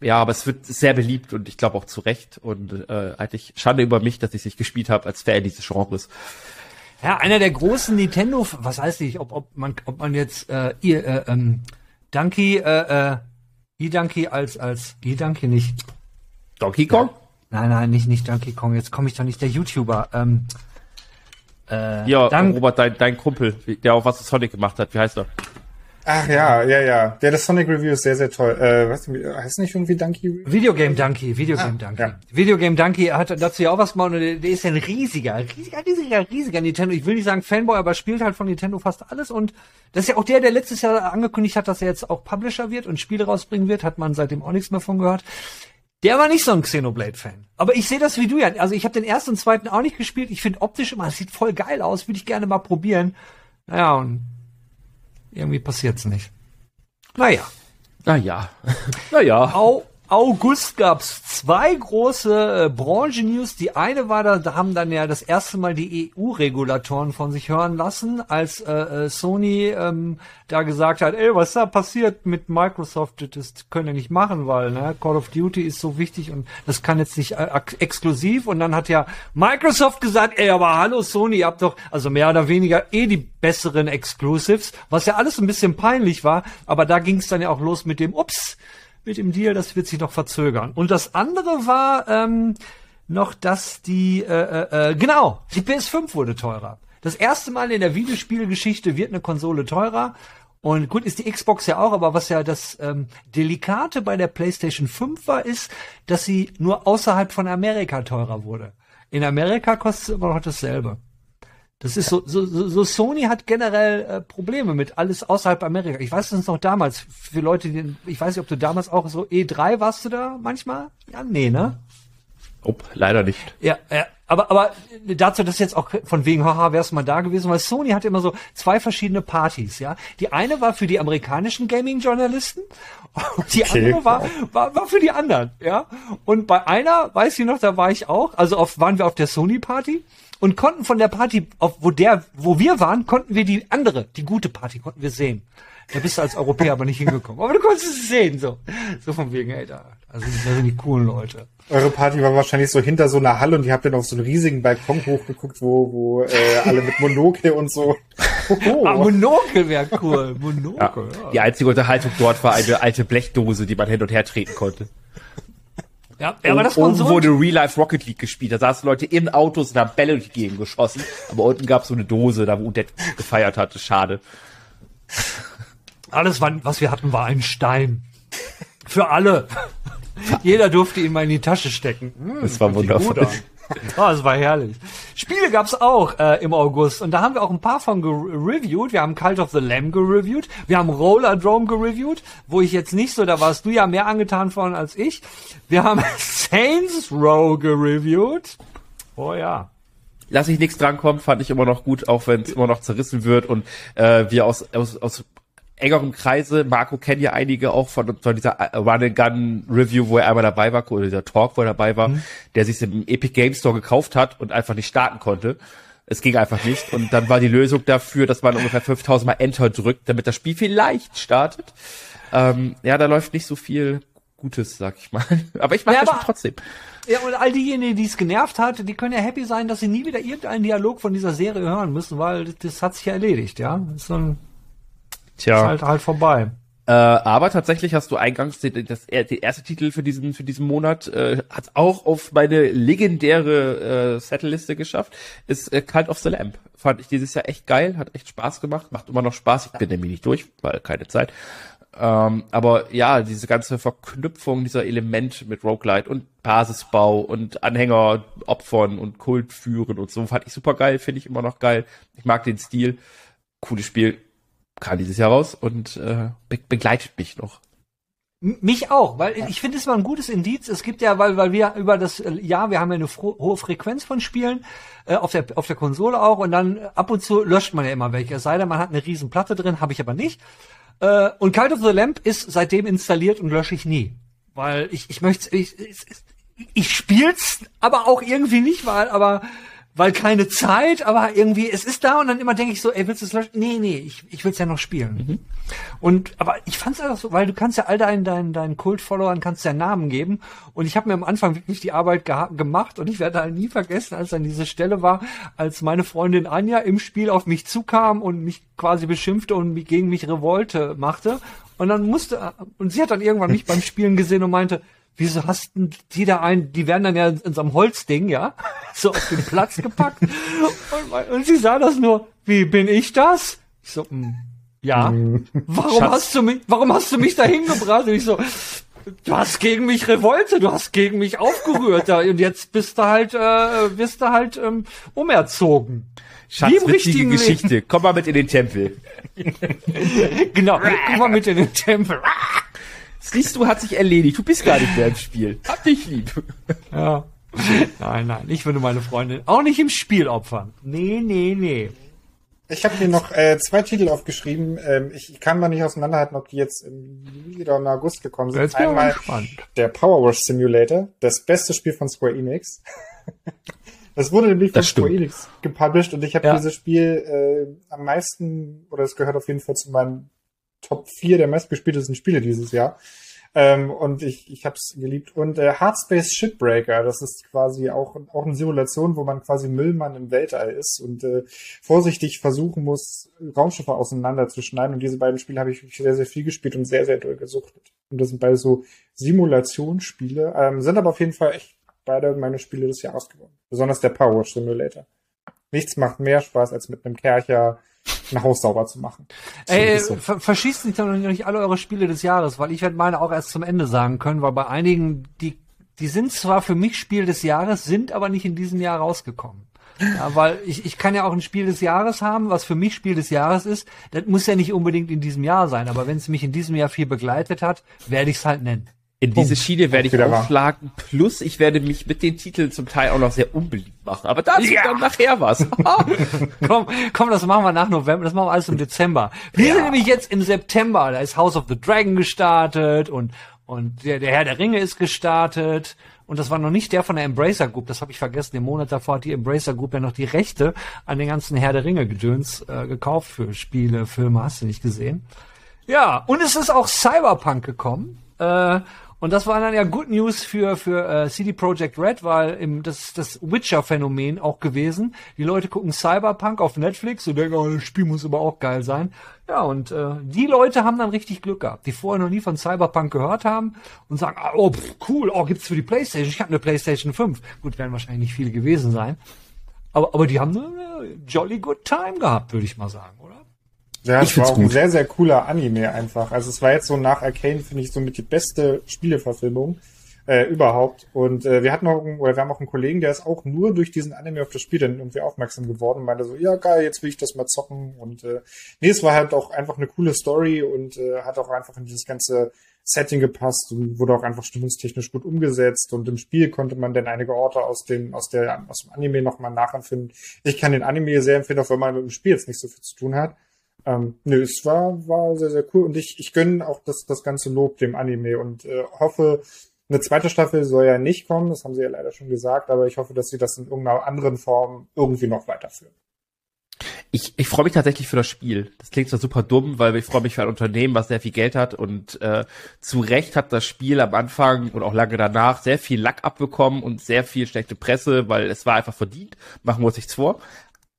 ja, aber es wird sehr beliebt und ich glaube auch zu Recht. Und äh, eigentlich Schande über mich, dass ich es nicht gespielt habe als Fan dieses Genres. Ja, einer der großen Nintendo, was heißt ich, ob, ob man, ob man jetzt äh, ihr, äh, ähm, Donkey, äh, äh, E-Donkey als, als, E-Donkey nicht. Donkey Kong? Nein, nein, nicht, nicht Donkey Kong. Jetzt komme ich doch nicht, der YouTuber. Ähm, äh, Ja, Dank- Robert, dein, dein Kumpel, der auch was zu Sonic gemacht hat. Wie heißt er? Ach ja, ja, ja. Der das Sonic Review ist sehr, sehr toll. Äh, was, heißt nicht irgendwie Donkey? Videogame Donkey, Videogame Ah, Donkey. ja. Videogame Donkey hat dazu ja auch was gemacht und der, der ist ja ein riesiger, riesiger, riesiger, riesiger Nintendo. Ich will nicht sagen Fanboy, aber spielt halt von Nintendo fast alles und das ist ja auch der, der letztes Jahr angekündigt hat, dass er jetzt auch Publisher wird und Spiele rausbringen wird, hat man seitdem auch nichts mehr von gehört. Der war nicht so ein Xenoblade-Fan. Aber ich sehe das wie du ja. Also ich habe den ersten und zweiten auch nicht gespielt. Ich finde optisch immer, es sieht voll geil aus, würde ich gerne mal probieren. Naja, und irgendwie passiert's nicht. Naja. Naja. [laughs] naja. Au August gab's zwei große äh, Branchen-News. Die eine war, da, da haben dann ja das erste Mal die EU-Regulatoren von sich hören lassen, als äh, äh, Sony ähm, da gesagt hat, ey, was da passiert mit Microsoft, das können wir nicht machen, weil ne, Call of Duty ist so wichtig und das kann jetzt nicht äh, ex- exklusiv. Und dann hat ja Microsoft gesagt, ey, aber hallo Sony, ihr habt doch also mehr oder weniger eh die besseren Exclusives, was ja alles ein bisschen peinlich war. Aber da ging's dann ja auch los mit dem, ups, mit dem Deal, das wird sich noch verzögern. Und das andere war ähm, noch, dass die, äh, äh, äh, genau, die PS5 wurde teurer. Das erste Mal in der Videospielgeschichte wird eine Konsole teurer. Und gut, ist die Xbox ja auch, aber was ja das ähm, Delikate bei der PlayStation 5 war, ist, dass sie nur außerhalb von Amerika teurer wurde. In Amerika kostet es immer noch dasselbe. Das ist so, so, so, so Sony hat generell äh, Probleme mit alles außerhalb Amerika. Ich weiß es noch damals, für Leute, die, ich weiß nicht, ob du damals auch so E3 warst du da manchmal? Ja, nee, ne? Oh, leider nicht. Ja, ja. Aber, aber dazu, das jetzt auch von wegen, haha, wär's mal da gewesen, weil Sony hatte immer so zwei verschiedene Partys, ja. Die eine war für die amerikanischen Gaming-Journalisten und die Okay. andere war, war, war für die anderen, ja. Und bei einer, weiß ich noch, da war ich auch, also auf, waren wir auf der Sony-Party und konnten von der Party, auf, wo der, wo wir waren, konnten wir die andere, die gute Party, konnten wir sehen. Da bist du als Europäer aber nicht hingekommen. Aber du konntest es sehen, so. So von wegen, ey, da, also, da sind die coolen Leute. Eure Party war wahrscheinlich so hinter so einer Halle und ihr habt dann auf so einen riesigen Balkon hochgeguckt, wo, wo äh, alle mit Monokel und so. Hoho. [laughs] Ah, Monokel wäre cool. Monokel, ja. Die einzige Unterhaltung dort war eine alte Blechdose, die man hin und her treten konnte. Ja, ja aber das oben Konsolen... wurde Real Life Rocket League gespielt. Da saßen Leute in Autos und haben Bälle durch die Gegend geschossen. Aber unten gab es so eine Dose, da wo Dead gefeiert hatte. Schade. Alles, was wir hatten, war ein Stein. Für alle. [laughs] Jeder durfte ihn mal in die Tasche stecken. Hm, Das war wundervoll. Ah, das war herrlich. Spiele gab's auch äh, im August und da haben wir auch ein paar von gereviewt. Wir haben Cult of the Lamb gereviewt, wir haben Roller Drome gereviewt, wo ich jetzt nicht so, da warst du ja mehr angetan von als ich. Wir haben [laughs] Saints Row gereviewt. Oh ja. Lass ich nichts drankommen, fand ich immer noch gut, auch wenn es immer noch zerrissen wird und äh, wir aus, aus, aus engerem Kreise, Marco kennt ja einige auch von, von dieser äh, Run-and-Gun-Review, wo er einmal dabei war, oder dieser Talk, wo er dabei war, der sich im Epic Game Store gekauft hat und einfach nicht starten konnte. Es ging einfach nicht und dann war die Lösung dafür, dass man ungefähr 5000 Mal Enter drückt, damit das Spiel vielleicht startet. Ähm, ja, da läuft nicht so viel Gutes, sag ich mal. [laughs] Aber ich mag Ja, das aber- trotzdem. Ja, und all diejenigen, die es genervt hat, die können ja happy sein, dass sie nie wieder irgendeinen Dialog von dieser Serie hören müssen, weil das, hat sich ja erledigt, ja. So ein, Tja. ist halt, halt vorbei. Äh, aber tatsächlich hast du eingangs den, das, der erste Titel für diesen für diesen Monat äh, hat auch auf meine legendäre äh, Settliste geschafft. Ist äh, Cult of the Lamp. Fand ich dieses Jahr echt geil, hat echt Spaß gemacht, macht immer noch Spaß. Ich bin nämlich nicht durch, weil keine Zeit. Ähm, aber ja, diese ganze Verknüpfung dieser Elemente mit Roguelite und Basisbau und Anhänger opfern und Kult führen und so fand ich super geil, finde ich immer noch geil. Ich mag den Stil. Cooles Spiel. Kam dieses Jahr raus und äh, be begleitet mich noch. Mich auch, weil ich finde, es war ein gutes Indiz. Es gibt ja, weil, weil wir über das äh, Jahr, wir haben ja eine hohe Frequenz von Spielen, äh, auf der, auf der Konsole auch, und dann äh, ab und zu löscht man ja immer welche. Es sei denn, man hat eine riesen Platte drin, habe ich aber nicht. Äh, und Cult of the Lamp ist seitdem installiert und lösche ich nie. Weil ich, ich möchte, ich, ich, ich spiel's, aber auch irgendwie nicht, weil, aber weil keine Zeit, aber irgendwie, es ist da und dann immer denke ich so, ey, willst du es löschen? Nee, nee, ich, ich will es ja noch spielen. Mhm. Und, aber ich fand es einfach so, weil du kannst ja all deinen, deinen, deinen Kult-Followern kannst ja Namen geben und ich habe mir am Anfang wirklich die Arbeit gemacht und ich werde halt nie vergessen, als dann diese Stelle war, als meine Freundin Anja im Spiel auf mich zukam und mich quasi beschimpfte und gegen mich Revolte machte und dann musste, und sie hat dann irgendwann mich [laughs] beim Spielen gesehen und meinte, wieso hast denn die da ein, die werden dann ja in so einem Holzding, ja, [laughs] so auf den Platz gepackt. Und, und, sie sah das nur, wie bin ich das? Ich so, mh, hm, ja. Hm. Warum Schatz. hast du mich, warum hast du mich da hingebracht? Und ich so, du hast gegen mich Revolte, du hast gegen mich aufgerührt, ja, und jetzt bist du halt, äh, bist du halt ähm, umerzogen. Schatz, Wie im wichtige Geschichte. Leben. Komm mal mit in den Tempel. [laughs] genau, [laughs] komm mal mit in den Tempel. Siehst du, hat sich erledigt. Du bist gar nicht mehr im Spiel. Hab dich lieb. Ja. Nein, nein, ich würde meine Freundin auch nicht im Spiel opfern. Nee, nee, nee. Ich habe hier noch äh, zwei Titel aufgeschrieben. Ähm, ich kann mal nicht auseinanderhalten, ob die jetzt im Juli oder im August gekommen sind. Jetzt Einmal der Power Wash Simulator, das beste Spiel von Square Enix. [laughs] das wurde nämlich von Square Enix gepublished und ich habe ja. dieses Spiel äh, am meisten, oder es gehört auf jeden Fall zu meinen Top 4 der meistgespieltesten Spiele dieses Jahr. Ähm, und ich, ich habe es geliebt. Und äh, Hardspace Shipbreaker, das ist quasi auch, auch eine Simulation, wo man quasi Müllmann im Weltall ist und äh, vorsichtig versuchen muss, Raumschiffe auseinanderzuschneiden. Und diese beiden Spiele habe ich sehr, sehr viel gespielt und sehr, sehr doll gesuchtet. Und das sind beide so Simulationsspiele, ähm, sind aber auf jeden Fall echt beide meine Spiele des Jahres geworden. Besonders der Power Simulator. Nichts macht mehr Spaß, als mit einem Kercher ein Haus sauber zu machen. Ey, so. ver verschießt nicht, nicht alle eure Spiele des Jahres, weil ich werde meine auch erst zum Ende sagen können, weil bei einigen, die, die sind zwar für mich Spiel des Jahres, sind aber nicht in diesem Jahr rausgekommen. Ja, weil ich, ich kann ja auch ein Spiel des Jahres haben, was für mich Spiel des Jahres ist. Das muss ja nicht unbedingt in diesem Jahr sein, aber wenn es mich in diesem Jahr viel begleitet hat, werde ich es halt nennen. In diese Schiene werde ich aufschlagen. Plus, ich werde mich mit den Titeln zum Teil auch noch sehr unbeliebt machen. Aber dazu ja. dann nachher was. [laughs] komm, komm, das machen wir nach November. Das machen wir alles im Dezember. Wir ja. sind nämlich jetzt im September. Da ist House of the Dragon gestartet und und der, der Herr der Ringe ist gestartet. Und das war noch nicht der von der Embracer Group, das habe ich vergessen. Im Monat davor hat die Embracer Group ja noch die Rechte an den ganzen Herr der Ringe Gedöns äh, gekauft für Spiele, Filme, hast du nicht gesehen. Ja, und es ist auch Cyberpunk gekommen. Äh, und das war dann ja Good News für, für äh, CD Projekt Red, weil im, das ist das Witcher-Phänomen auch gewesen. Die Leute gucken Cyberpunk auf Netflix und denken, oh, das Spiel muss aber auch geil sein. Ja, und äh, die Leute haben dann richtig Glück gehabt, die vorher noch nie von Cyberpunk gehört haben und sagen, ah, oh, pff, cool, oh, gibt's für die Playstation. Ich habe eine Playstation 5. Gut, werden wahrscheinlich nicht viele gewesen sein. Aber, aber die haben eine jolly good time gehabt, würde ich mal sagen? Ja, ich es war auch gut. ein sehr, sehr cooler Anime einfach. Also es war jetzt so nach Arcane, finde ich, so mit die beste Spieleverfilmung äh, überhaupt. Und äh, wir hatten auch, oder wir haben auch einen Kollegen, der ist auch nur durch diesen Anime auf das Spiel dann irgendwie aufmerksam geworden und meinte so, ja geil, jetzt will ich das mal zocken. Und äh, nee, es war halt auch einfach eine coole Story und äh, hat auch einfach in dieses ganze Setting gepasst und wurde auch einfach stimmungstechnisch gut umgesetzt und im Spiel konnte man dann einige Orte aus dem, aus der, aus dem Anime nochmal nachempfinden. Ich kann den Anime sehr empfehlen, auch wenn man mit dem Spiel jetzt nicht so viel zu tun hat. Ähm, nö, es war, war sehr, sehr cool und ich, ich gönne auch das, das ganze Lob dem Anime und äh, hoffe, eine zweite Staffel soll ja nicht kommen, das haben sie ja leider schon gesagt, aber ich hoffe, dass sie das in irgendeiner anderen Form irgendwie noch weiterführen. Ich, ich freue mich tatsächlich für das Spiel. Das klingt zwar super dumm, weil ich freue mich für ein Unternehmen, was sehr viel Geld hat und äh, zu Recht hat das Spiel am Anfang und auch lange danach sehr viel Lack abbekommen und sehr viel schlechte Presse, weil es war einfach verdient. Machen wir uns nichts vor.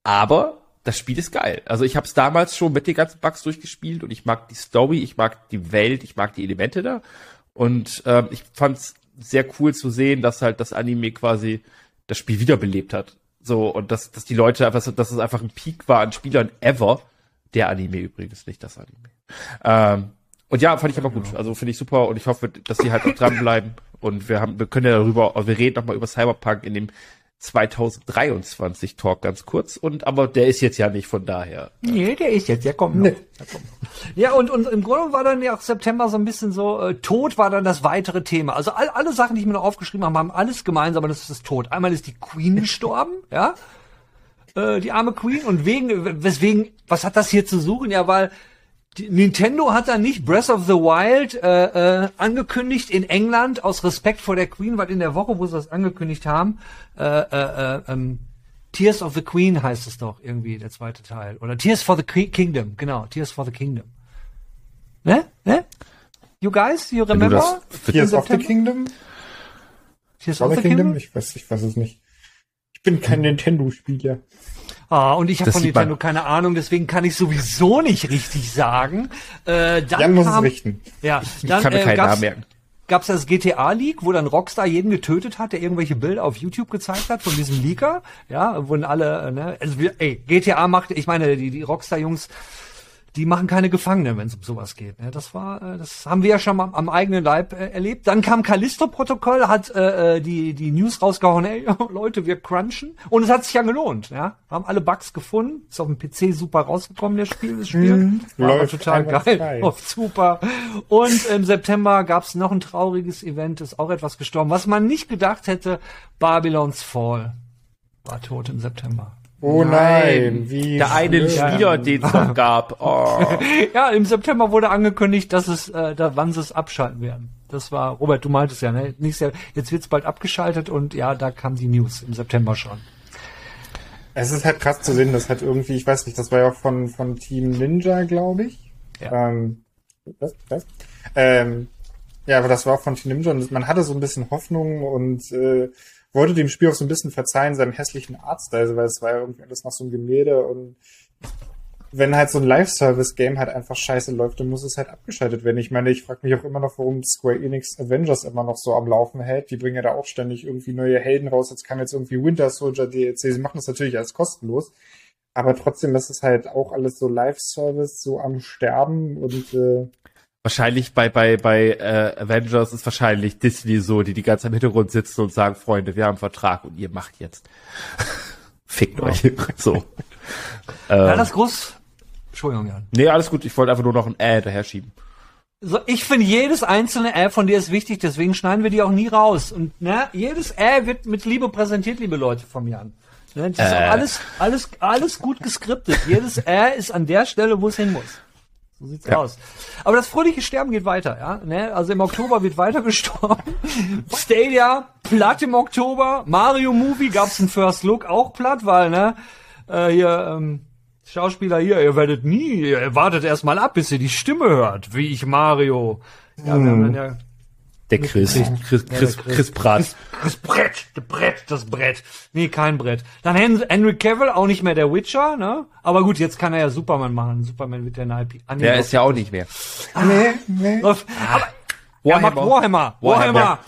Aber das Spiel ist geil. Also ich habe es damals schon mit den ganzen Bugs durchgespielt und ich mag die Story, ich mag die Welt, ich mag die Elemente da. Und ähm, ich fand es sehr cool zu sehen, dass halt das Anime quasi das Spiel wiederbelebt hat. So, und dass, dass die Leute einfach, dass es einfach ein Peak war an Spielern ever. Der Anime übrigens, nicht das Anime. Ähm, und ja, fand ich aber gut. Also finde ich super und ich hoffe, dass sie halt auch dranbleiben. Und wir haben, wir können ja darüber, wir reden nochmal über Cyberpunk in dem 2023 Talk ganz kurz und aber der ist jetzt ja nicht von daher. Nee, der ist jetzt, der kommt noch. Nee. Der kommt noch. Ja, und, und im Grunde war dann ja auch September so ein bisschen so, äh, Tod war dann das weitere Thema. Also all, alle Sachen, die ich mir noch aufgeschrieben habe, haben alles gemeinsam, aber das ist das Tod. Einmal ist die Queen [laughs] gestorben, ja, äh, die arme Queen und wegen, weswegen, was hat das hier zu suchen? Ja, weil Nintendo hat dann nicht Breath of the Wild äh, äh, angekündigt in England aus Respekt vor der Queen, weil in der Woche, wo sie das angekündigt haben, äh, äh, äh, ähm, Tears of the Queen heißt es doch irgendwie, der zweite Teil. Oder Tears for the Ki- Kingdom, genau, Tears for the Kingdom. Ne? Ne? You guys, you remember? Tears of the? Kingdom? Tears Of the? Kingdom? Ich weiß, ich weiß es nicht. Ich bin kein Nintendo-Spieler. Ah, und ich habe von. Nintendo keine Ahnung, deswegen kann ich sowieso nicht richtig sagen. Äh, dann Jan muss es kam, richten. Ja, Ich dann kann mir äh, keinen Namen merken. gab's das GTA-Leak, wo dann Rockstar jeden getötet hat, der irgendwelche Bilder auf YouTube gezeigt hat von diesem Leaker. Ja, wurden alle, äh, ne, also ey, GTA macht, ich meine, die, die Rockstar-Jungs, die machen keine Gefangenen, wenn es um sowas geht. Ne? Das war, äh, das haben wir ja schon mal am eigenen Leib äh, erlebt. Dann kam Callisto-Protokoll, hat äh, äh, die die News rausgehauen, ey, [laughs] Leute, wir crunchen. Und es hat sich ja gelohnt. Ja, haben alle Bugs gefunden, ist auf dem PC super rausgekommen, das Spiel, das Spiel. Mhm. War total geil, läuft [laughs] super. Und im September gab's noch ein trauriges Event, ist auch etwas gestorben, was man nicht gedacht hätte. Babylon's Fall war tot im September. Oh nein, wie Der eine. Spieler, den es noch gab. [laughs] Oh. Ja, im September wurde angekündigt, dass es, äh, da, wann sie es abschalten werden. Das war, Robert, du meintest ja, ne? Nicht sehr, jetzt wird's bald abgeschaltet und ja, da kam die News im September schon. Es ist halt krass zu sehen, das hat irgendwie, ich weiß nicht, das war ja auch von, von Team Ninja, glaube ich. Ja. Ähm, was, was? Ähm, ja, aber das war auch von Team Ninja und man hatte so ein bisschen Hoffnung und äh, wollte dem Spiel auch so ein bisschen verzeihen, seinem hässlichen Artstyle, weil es war ja irgendwie alles noch so ein Gemälde und wenn halt so ein Live-Service-Game halt einfach scheiße läuft, dann muss es halt abgeschaltet werden. Ich meine, ich frage mich auch immer noch, warum Square Enix Avengers immer noch so am Laufen hält. Die bringen ja da auch ständig irgendwie neue Helden raus. Jetzt kam jetzt irgendwie Winter Soldier DLC. Sie machen das natürlich alles kostenlos. Aber trotzdem ist es halt auch alles so Live-Service, so am Sterben und äh, Wahrscheinlich bei, bei, bei äh, Avengers ist wahrscheinlich Disney so, die die ganze Zeit im Hintergrund sitzen und sagen, Freunde, wir haben einen Vertrag und ihr macht jetzt. [laughs] Fickt euch. [laughs] So. Ja, Ähm, das groß. Entschuldigung, Jan. nee, alles gut. Ich wollte einfach nur noch ein Äh daher schieben. So, ich finde jedes einzelne Äh von dir ist wichtig, deswegen schneiden wir die auch nie raus. Und ne, jedes Äh wird mit Liebe präsentiert, liebe Leute vom Jan. Ne, das ist Äh. auch alles, alles, alles gut geskriptet. Jedes Äh ist an der Stelle, wo es hin muss. So sieht's Ja. aus. Aber das fröhliche Sterben geht weiter, ja. Ne? Also im Oktober wird weiter gestorben. [laughs] Stadia platt im Oktober. Mario Movie gab's einen First Look auch platt, weil ne äh, hier ähm, Schauspieler hier, ihr werdet nie, ihr wartet erst mal ab, bis ihr die Stimme hört, wie ich Mario. Ja, wir haben dann ja Der Chris. Chris, Chris, Ja, Chris, der Chris. Chris Pratt. das Brett, das Brett, das Brett. Nee, kein Brett. Dann Hen Henry Cavill, auch nicht mehr der Witcher, ne? Aber gut, jetzt kann er ja Superman machen. Superman wird der eine IP. Ah, nee, Der ist ja auch nicht mehr. nee, nee. läuft- Aber er macht Warhammer. Warhammer. Warhammer.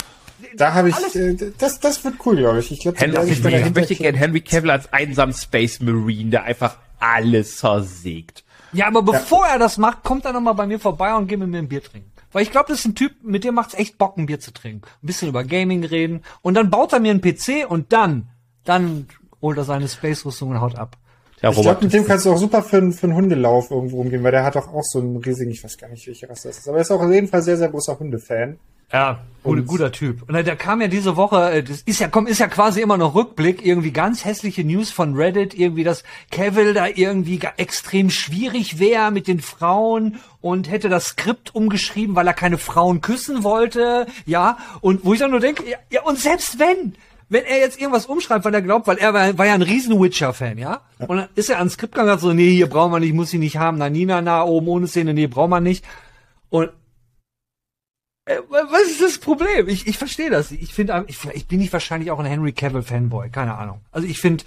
Da habe ich, äh, das, das wird cool, glaube ich. Ich glaube, ich, ich möchte gerne Henry Cavill als einsamen Space Marine, der einfach alles zersägt. Ja, aber bevor er das macht, kommt er noch mal bei mir vorbei und geht mit mir ein Bier trinken. Weil ich glaube, das ist ein Typ, mit dem macht's echt Bock, ein Bier zu trinken. Ein bisschen über Gaming reden. Und dann baut er mir einen PC und dann, dann holt er seine Space-Rüstung und haut ab. Ja, Ich glaube, mit dem kannst du auch super für, einen- für einen Hundelauf irgendwo umgehen, weil der hat doch auch so einen riesigen, ich weiß gar nicht, welche Rasse das ist, aber er ist auch auf jeden Fall sehr, sehr großer Hundefan. Ja, gut, Und- guter Typ. Und da kam ja diese Woche, äh, das ist ja, komm, ist ja quasi immer noch Rückblick, irgendwie ganz hässliche News von Reddit, irgendwie, dass Cavill da irgendwie extrem schwierig wäre mit den Frauen und hätte das Skript umgeschrieben, weil er keine Frauen küssen wollte, ja, und wo ich dann nur denke, ja, ja und selbst wenn, wenn er jetzt irgendwas umschreibt, weil er glaubt, weil er war, war ja ein riesen Witcher-Fan, ja? Und dann ist er ans Skript gegangen und hat so, nee, hier brauchen wir nicht, muss sie nicht haben, na, Nina, na, oben ohne Szene, nee, brauchen wir nicht. Und Was ist das Problem? Ich, ich verstehe das. Ich finde, ich, ich bin nicht wahrscheinlich auch ein Henry Cavill Fanboy, keine Ahnung. Also ich finde,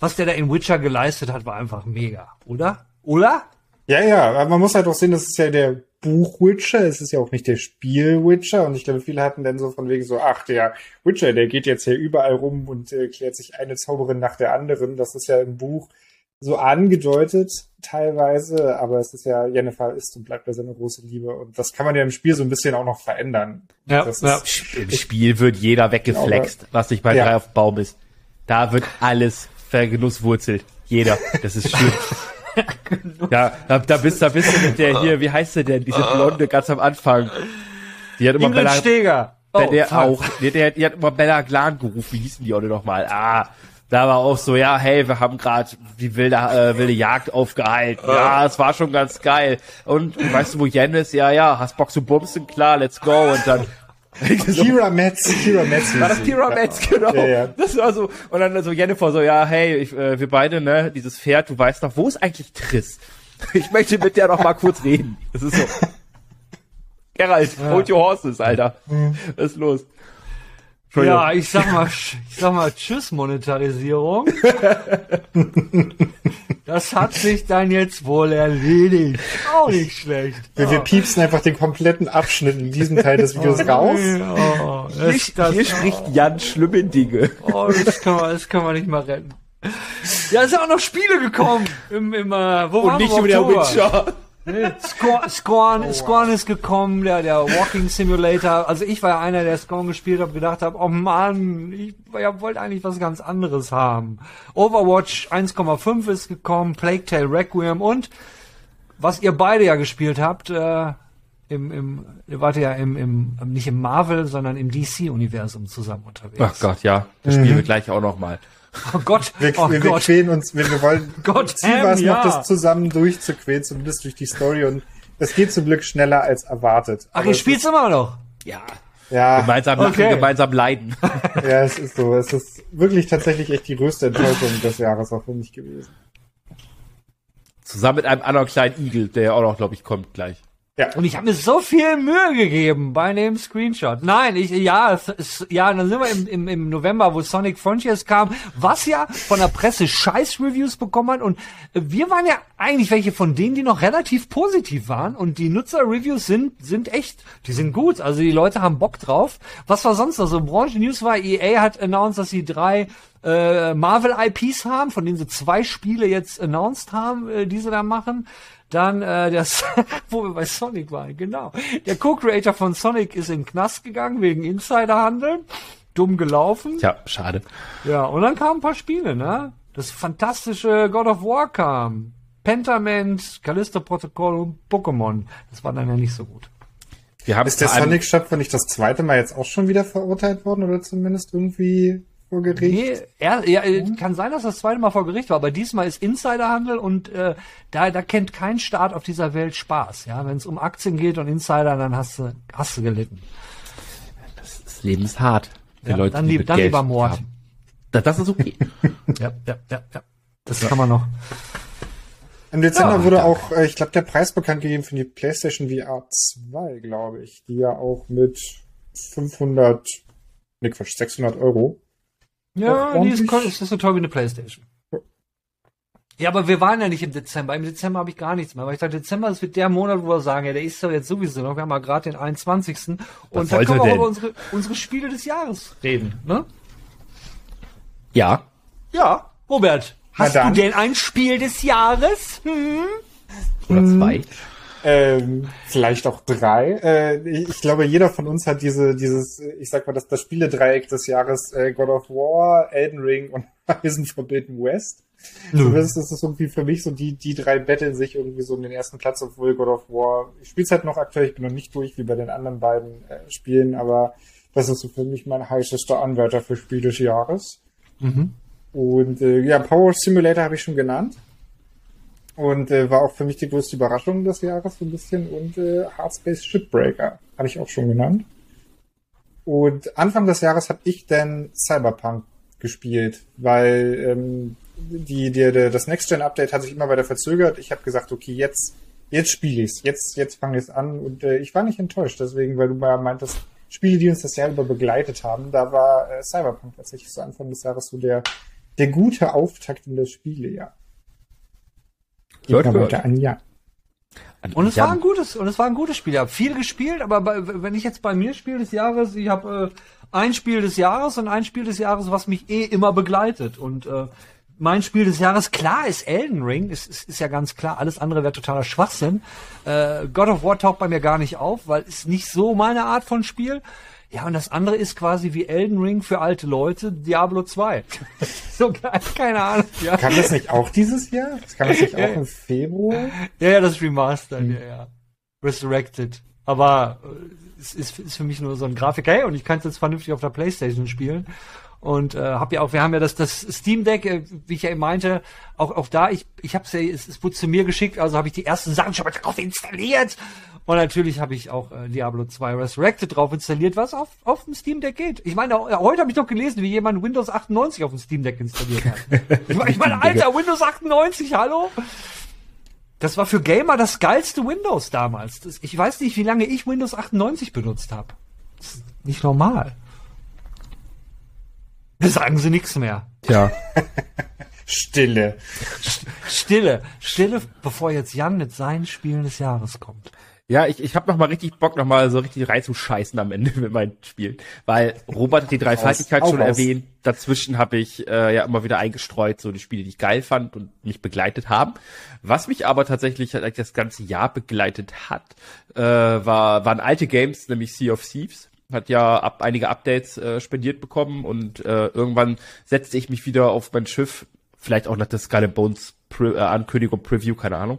was der da in Witcher geleistet hat, war einfach mega, oder? Oder? Ja, ja, man muss halt auch sehen, das ist ja der Buch-Witcher, es ist ja auch nicht der Spiel-Witcher und ich glaube, viele hatten dann so von wegen so, ach, der Witcher, der geht jetzt hier überall rum und äh, klärt sich eine Zauberin nach der anderen. Das ist ja im Buch so angedeutet teilweise, aber es ist ja, Jennifer ist und bleibt ja seine große Liebe und das kann man ja im Spiel so ein bisschen auch noch verändern. Ja, das ja. ist, Im Spiel wird jeder weggeflext, was nicht bei Ja. drei auf dem Baum ist. Da wird alles vergenusswurzelt. Jeder. Das ist schön. [laughs] ja, da, da bist, da bist du mit der hier, wie heißt der denn, diese Blonde ganz am Anfang. Die hat immer Ingrid Bella, Steger. der, Oh, der fuck. auch, der, der, die hat immer Bella Glan gerufen, wie hießen die alle nochmal? Ah, da war auch so, ja, hey, wir haben gerade die wilde, äh, wilde Jagd aufgehalten. Ja, es war schon ganz geil. Und weißt du, wo Jen ist? Ja, ja, hast Bock zu bumsen? Klar, let's go. Und dann [laughs] Kira Metz, Kira Metz. War das Kira Metz, genau. Ja, ja. Das war so, und dann so Jennifer so, ja, hey, ich, äh, wir beide, ne, dieses Pferd, du weißt doch, wo ist eigentlich Triss? [laughs] Ich möchte mit der noch mal kurz reden. Das ist so. [laughs] Geralt, hold your horses, Alter. Was ist los? Ja, ich sag mal, ich sag mal, tschüss Monetarisierung. das hat sich dann jetzt wohl erledigt. Auch nicht schlecht. Wir, wir piepsen einfach den kompletten Abschnitt in diesem Teil des Videos raus. Oh, Hier, hier spricht Jan schlimme Dinge. oh, das, kann man, das kann man nicht mal retten. Ja, es sind auch noch Spiele gekommen. Im, im, äh, wo Und waren nicht wir? über der. Witcher. Nee, Scorn, Scorn, Scorn ist gekommen, der, der Walking Simulator. Also ich war ja einer, der Scorn gespielt hat, gedacht habe, oh Mann, ich ja, wollte eigentlich was ganz anderes haben. Overwatch 1,5 ist gekommen, Plague Tale Requiem und was ihr beide ja gespielt habt, äh, im, im, ihr wart ja im, im, nicht im Marvel, sondern im DC-Universum zusammen unterwegs. Ach Gott, ja. Das spielen wir gleich auch noch mal. Oh Gott, Wir, oh wir, wir Gott. quälen uns, wir, wir wollen, [laughs] Gott, Ziel war es Ham, noch, ja. das zusammen durchzuquälen, zumindest durch die Story und es geht zum Glück schneller als erwartet. Ach, ihr es spielt's immer noch? Ja. Ja, Gemeinsam lachen, Okay. gemeinsam leiden. [laughs] [laughs] ja, es ist so. Es ist wirklich tatsächlich echt die größte Enttäuschung des Jahres auch für mich gewesen. Zusammen mit einem anderen kleinen Igel, der ja auch noch, glaube ich, kommt gleich. Ja, Und ich habe mir so viel Mühe gegeben bei dem Screenshot. Nein, ich ja, es, ja, dann sind wir im, im, im November, wo Sonic Frontiers kam, was ja von der Presse Scheiß-Reviews bekommen hat. Und wir waren ja eigentlich welche von denen, die noch relativ positiv waren. Und die Nutzer-Reviews sind, sind echt, die sind gut. Also die Leute haben Bock drauf. Was war sonst noch so? Branchen-News war, EA hat announced, dass sie drei äh, Marvel-IPs haben, von denen sie zwei Spiele jetzt announced haben, äh, die sie da machen. Dann äh, das, [laughs] wo wir bei Sonic waren, genau. Der Co-Creator von Sonic ist in den Knast gegangen wegen Insiderhandel. Dumm gelaufen. Tja, schade. Ja, und dann kamen ein paar Spiele, ne? Das fantastische God of War kam. Pentament, Callisto Protocol und Pokémon. Das war dann ja nicht so gut. Wir haben ist der vor allem- Sonic Shop, wenn ich das zweite Mal jetzt auch schon wieder verurteilt worden oder zumindest irgendwie vor Gericht? Nee, er, ja, äh, kann sein, dass das zweite Mal vor Gericht war, aber diesmal ist Insiderhandel und äh, da, da kennt kein Staat auf dieser Welt Spaß. Ja, wenn es um Aktien geht und Insider, dann hast du, hast du gelitten. Das Leben ist hart. Für Ja, Leute, dann die lieb- mit dann Geld lieber Mord. haben. Das, das ist okay. [laughs] Ja, ja, ja, ja. Das kann man noch. Im Dezember Ja, wurde danke. auch, äh, ich glaube, der Preis bekannt gegeben für die PlayStation VR 2, glaube ich, die ja auch mit 500, nee, Quatsch, 600 Euro. Ja, die ist, ist so toll wie eine Playstation. Ja, aber wir waren ja nicht im Dezember. Im Dezember habe ich gar nichts mehr. Weil ich dachte, Dezember ist wird der Monat, wo wir sagen, ja, der ist doch jetzt sowieso noch. Wir haben mal gerade den 21. Und da können wir auch denn? über unsere, unsere Spiele des Jahres reden. Ne? Ja. Ja, Robert, hast du denn ein Spiel des Jahres? Hm? Oder zwei. Ähm, vielleicht auch drei. Äh, ich, glaube, jeder von uns hat diese, dieses, ich sag mal, das, das Spiele-Dreieck des Jahres äh, God of War, Elden Ring und [laughs] Horizon Forbidden West. Zumindest ist es irgendwie für mich so, die, die drei betteln sich irgendwie so um den ersten Platz, obwohl God of War, ich spiele es halt noch aktuell, ich bin noch nicht durch wie bei den anderen beiden äh, Spielen, aber das ist so für mich mein heißester Anwärter für Spiel des Jahres. Und äh, ja, Power Simulator habe ich schon genannt. Und äh, war auch für mich die größte Überraschung des Jahres so ein bisschen. Und äh, Hardspace Shipbreaker habe ich auch schon genannt. Und Anfang des Jahres habe ich dann Cyberpunk gespielt, weil ähm, die, die, die, das Next-Gen-Update hat sich immer weiter verzögert. Ich habe gesagt, okay, jetzt, jetzt spiele ich's, jetzt, jetzt fange ich's an. Und äh, ich war nicht enttäuscht, deswegen, weil du mal meintest, Spiele, die uns das Jahr über begleitet haben, da war äh, Cyberpunk tatsächlich zu Anfang des Jahres so der, der gute Auftakt in das Spielejahr. Hört, Geht weiter an, ja. Und es war ein gutes, und es war ein gutes Spiel. Ich habe viel gespielt, aber bei, wenn ich jetzt bei mir Spiel des Jahres, ich habe äh, ein Spiel des Jahres und ein Spiel des Jahres, was mich eh immer begleitet. Und äh, mein Spiel des Jahres, klar, ist Elden Ring, ist, ist, ist ja ganz klar. Alles andere wäre totaler Schwachsinn. Äh, God of War taucht bei mir gar nicht auf, weil ist nicht so meine Art von Spiel. Ja, und das andere ist quasi wie Elden Ring für alte Leute, Diablo 2. [laughs] so geil, keine Ahnung. Ja. Kam das nicht auch dieses Jahr? Das kam das nicht auch im Februar? Ja, ja, das Remastered, ja, ja. Resurrected. Aber äh, es ist, ist für mich nur so ein Grafiker. Hey, und ich kann es jetzt vernünftig auf der Playstation spielen. Und äh, hab ja auch, wir haben ja das, das Steam Deck, äh, wie ich ja eben meinte, auch, auch da, ich, ich hab's ja, es, es wurde zu mir geschickt, also habe ich die ersten Sachen schon mal drauf installiert Und natürlich habe ich auch äh, Diablo 2 Resurrected drauf installiert, was auf, auf dem Steam Deck geht. Ich meine, heute habe ich doch gelesen, wie jemand Windows 98 auf dem Steam Deck installiert hat. [laughs] ich meine, ich meine, Alter, Windows 98, hallo? Das war für Gamer das geilste Windows damals. Das, ich weiß nicht, wie lange ich Windows 98 benutzt habe. Nicht normal. Da sagen sie nichts mehr. Tja. [laughs] Stille. [laughs] Stille. Stille, bevor jetzt Jan mit seinen Spielen des Jahres kommt. Ja, ich, ich habe noch mal richtig Bock, noch mal so richtig reinzuscheißen am Ende [laughs] mit meinen Spielen. Weil Robert hat die Dreifaltigkeit schon raus. erwähnt. Dazwischen habe ich äh, ja immer wieder eingestreut, so die Spiele, die ich geil fand und mich begleitet haben. Was mich aber tatsächlich halt das ganze Jahr begleitet hat, äh, war, waren alte Games, nämlich Sea of Thieves. Hat ja ab einige Updates äh, spendiert bekommen und äh, irgendwann setzte ich mich wieder auf mein Schiff, vielleicht auch nach der Skull Bones Pre äh, Ankündigung, Preview, keine Ahnung.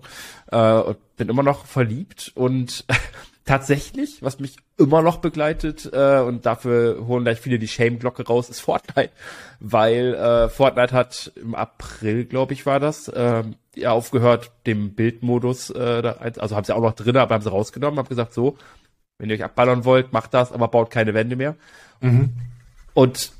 Äh, bin immer noch verliebt und [laughs] tatsächlich, was mich immer noch begleitet äh, und dafür holen gleich viele die Shame-Glocke raus, ist Fortnite, weil äh, Fortnite hat im April, glaube ich, war das, äh, ja aufgehört, dem Bildmodus, äh, also haben sie auch noch drin, aber haben sie rausgenommen, haben gesagt, so, wenn ihr euch abballern wollt, macht das, aber baut keine Wände mehr. Und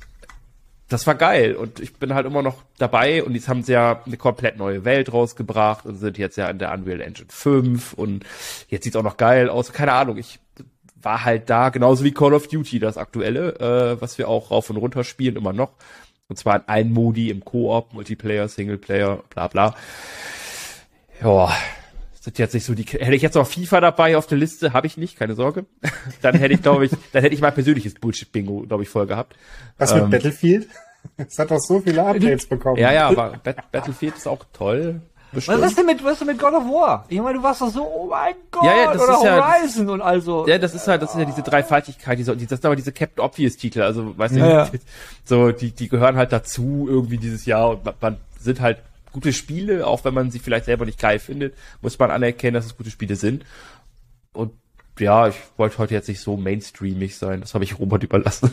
das war geil und ich bin halt immer noch dabei und jetzt haben sie ja eine komplett neue Welt rausgebracht und sind jetzt ja in der Unreal Engine 5 und jetzt sieht's auch noch geil aus. Keine Ahnung, ich war halt da, genauso wie Call of Duty, das aktuelle, äh, was wir auch rauf und runter spielen, immer noch. Und zwar in allen Modi, im Koop, Multiplayer, Singleplayer, bla bla. Ja, sind jetzt nicht so die. Hätte ich jetzt noch FIFA dabei auf der Liste, habe ich nicht, keine Sorge. [laughs] Dann hätte ich, glaube ich, dann hätte ich mein persönliches Bullshit-Bingo, glaube ich, voll gehabt. Was mit Ähm, Battlefield? [laughs] Es hat doch so viele Updates bekommen. Ja, ja, aber Bat- Battlefield ist auch toll. Was Bestimmt. ist denn mit, was ist denn mit God of War? Ich meine, du warst doch so, oh mein Gott, Ja, ja, das oder ist ja- Horizon und also. Ja, das ist halt, das ist ja diese Dreifaltigkeit, diese, die- das sind aber diese Captain Obvious Titel, also, weißt du, Ja, ja. [laughs] so, die, die gehören halt dazu irgendwie dieses Jahr und man, man sind halt gute Spiele, auch wenn man sie vielleicht selber nicht geil findet, muss man anerkennen, dass es gute Spiele sind. Und ja, ich wollte heute jetzt nicht so mainstreamig sein, das habe ich Robert überlassen.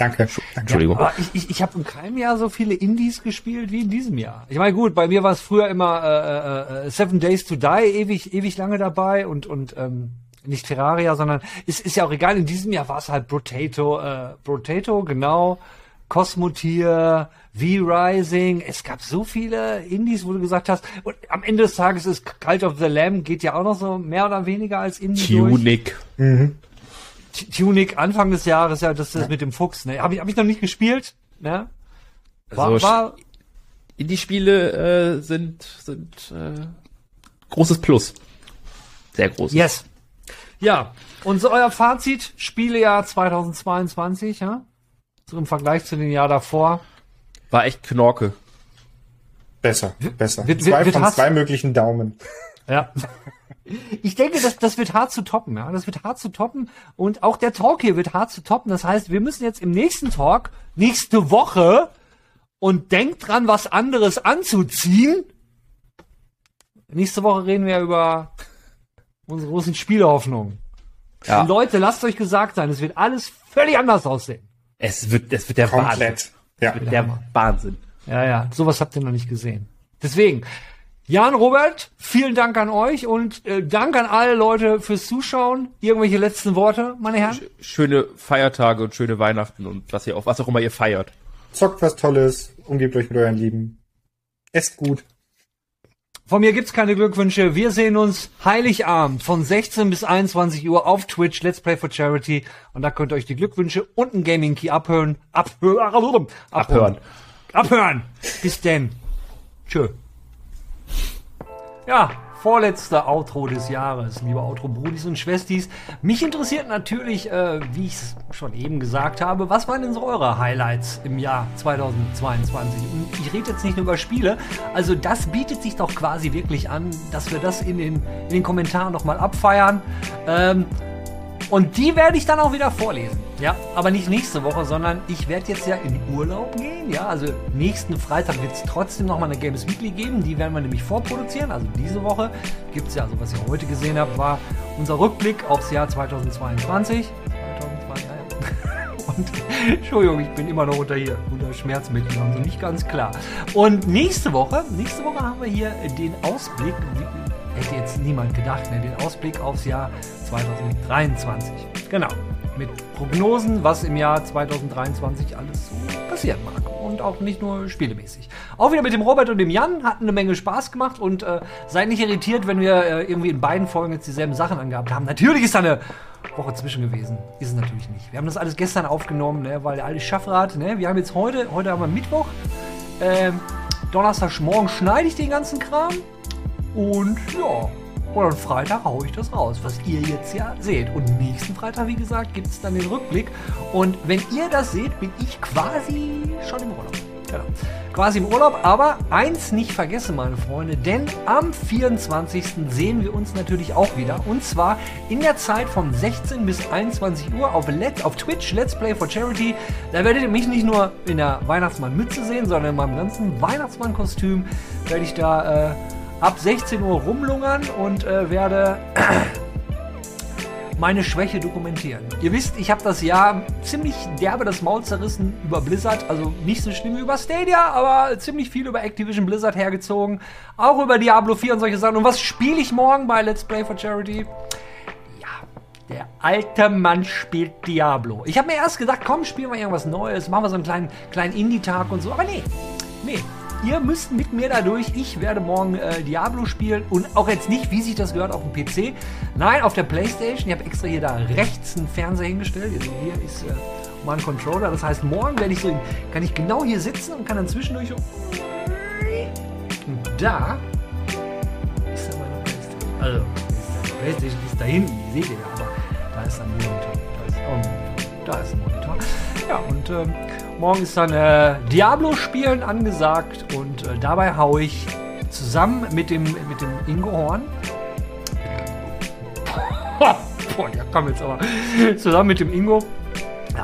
Danke. Danke. Entschuldigung. Aber ich, ich, ich habe in keinem Jahr so viele Indies gespielt wie in diesem Jahr. Ich meine, gut, bei mir war es früher immer äh, äh, Seven Days to Die ewig, ewig lange dabei und und ähm, nicht Terraria, sondern ist ist ja auch egal. In diesem Jahr war es halt Brotato, äh, Brotato, genau, Cosmotier, V-Rising. Es gab so viele Indies, wo du gesagt hast. Und am Ende des Tages ist Cult of the Lamb geht ja auch noch so mehr oder weniger als Indie durch. Tunic. T- Tunic Anfang des Jahres, ja, das ist mit dem Fuchs, ne? Habe ich, hab ich noch nicht gespielt, ne? War, Also, war, Indie-Spiele äh, sind, sind äh, großes Plus. Sehr großes. yes. Ja, und so euer Fazit, Spielejahr 2022, ja? So im Vergleich zu dem Jahr davor. War echt Knorke. Besser, besser. wird- zwei wird von Hass- zwei möglichen Daumen. Ja. Ich denke, das, das wird hart zu toppen, ja. Das wird hart zu toppen. Und auch der Talk hier wird hart zu toppen. Das heißt, wir müssen jetzt im nächsten Talk, nächste Woche, und denkt dran, was anderes anzuziehen. Nächste Woche reden wir über unsere großen Spielehoffnungen. Ja. Leute, lasst euch gesagt sein, es wird alles völlig anders aussehen. Es wird, es wird der Wahnsinn. Komplett. Ja. Der Wahnsinn. Ja, ja, sowas habt ihr noch nicht gesehen. Deswegen, Jan, Robert, vielen Dank an euch und äh, Dank an alle Leute fürs Zuschauen. Irgendwelche letzten Worte, meine Herren? Schöne Feiertage und schöne Weihnachten und was ihr auch, was auch immer ihr feiert. Zockt was Tolles, umgebt euch mit euren Lieben. Esst gut. Von mir gibt's keine Glückwünsche. Wir sehen uns Heiligabend von 16 bis 21 Uhr auf Twitch, Let's Play for Charity. Und da könnt ihr euch die Glückwünsche und ein Gaming Key abhören. Abhören. Abhören. Abhören. Bis denn. Tschö. Ja, vorletzter Outro des Jahres, liebe Outro-Brudis und Schwestis. Mich interessiert natürlich, äh, wie ich es schon eben gesagt habe, was waren denn so eure Highlights im Jahr 2022? Und ich rede jetzt nicht nur über Spiele, also das bietet sich doch quasi wirklich an, dass wir das in den, in den Kommentaren nochmal abfeiern. Ähm, und die werde ich dann auch wieder vorlesen. Ja, aber nicht nächste Woche, sondern ich werde jetzt ja in Urlaub gehen. Ja, also nächsten Freitag wird es trotzdem nochmal eine Games Weekly geben. Die werden wir nämlich vorproduzieren. Also diese Woche gibt es ja, also was ihr heute gesehen habt, war unser Rückblick aufs Jahr 2022. 2022, ja. Und [laughs] Entschuldigung, ich bin immer noch unter hier, unter Schmerzmitteln, also nicht ganz klar. Und nächste Woche, nächste Woche haben wir hier den Ausblick, hätte jetzt niemand gedacht, ne? den Ausblick aufs Jahr 2023. Genau, mit Prognosen, was im Jahr 2023 alles so passieren mag. Und auch nicht nur spielemäßig. Auch wieder mit dem Robert und dem Jan, hatten eine Menge Spaß gemacht und äh, seid nicht irritiert, wenn wir äh, irgendwie in beiden Folgen jetzt dieselben Sachen angehabt haben. Natürlich ist da eine Woche zwischen gewesen. Ist es natürlich nicht. Wir haben das alles gestern aufgenommen, ne, weil der alte Schaffrat, ne, wir haben jetzt heute, heute haben wir Mittwoch, ähm, Donnerstagmorgen schneide ich den ganzen Kram und ja, und am Freitag haue ich das raus, was ihr jetzt ja seht. Und nächsten Freitag, wie gesagt, gibt es dann den Rückblick. Und wenn ihr das seht, bin ich quasi schon im Urlaub. Genau. Quasi im Urlaub, aber eins nicht vergessen, meine Freunde, denn am 24. sehen wir uns natürlich auch wieder. Und zwar in der Zeit von 16 bis 21 Uhr auf, Let auf Twitch, Let's Play for Charity. Da werdet ihr mich nicht nur in der Weihnachtsmann-Mütze sehen, sondern in meinem ganzen Weihnachtsmann-Kostüm werde ich da äh, ab 16 Uhr rumlungern und äh, werde [clears throat] meine Schwäche dokumentieren. Ihr wisst, ich habe das Jahr ziemlich derbe das Maul zerrissen über Blizzard, also nicht so schlimm wie über Stadia, aber ziemlich viel über Activision Blizzard hergezogen, auch über Diablo 4 und solche Sachen. Und was spiele ich morgen bei Let's Play for Charity? Ja, der alte Mann spielt Diablo. Ich habe mir erst gedacht, komm, spielen wir irgendwas Neues, machen wir so einen kleinen, kleinen Indie-Tag und so, aber nee, nee, Ihr müsst mit mir dadurch. Ich werde morgen äh, Diablo spielen und auch jetzt nicht, wie sich das gehört, auf dem PC. Nein, auf der Playstation. Ich habe extra hier da rechts einen Fernseher hingestellt. Also hier ist äh, mein Controller. Das heißt, morgen werde ich so, kann ich genau hier sitzen und kann dann zwischendurch so. Da ist dann meine Playstation. Also, Playstation ist da hinten, die seht ihr ja, aber da ist ein Monitor. Da ist Monitor. Da ist ein Monitor. Ja, und ähm, Morgen ist dann äh, Diablo-Spielen angesagt und äh, dabei haue ich zusammen mit dem, mit dem Ingo Horn. [laughs] Boah, der kommt jetzt aber. Zusammen mit dem Ingo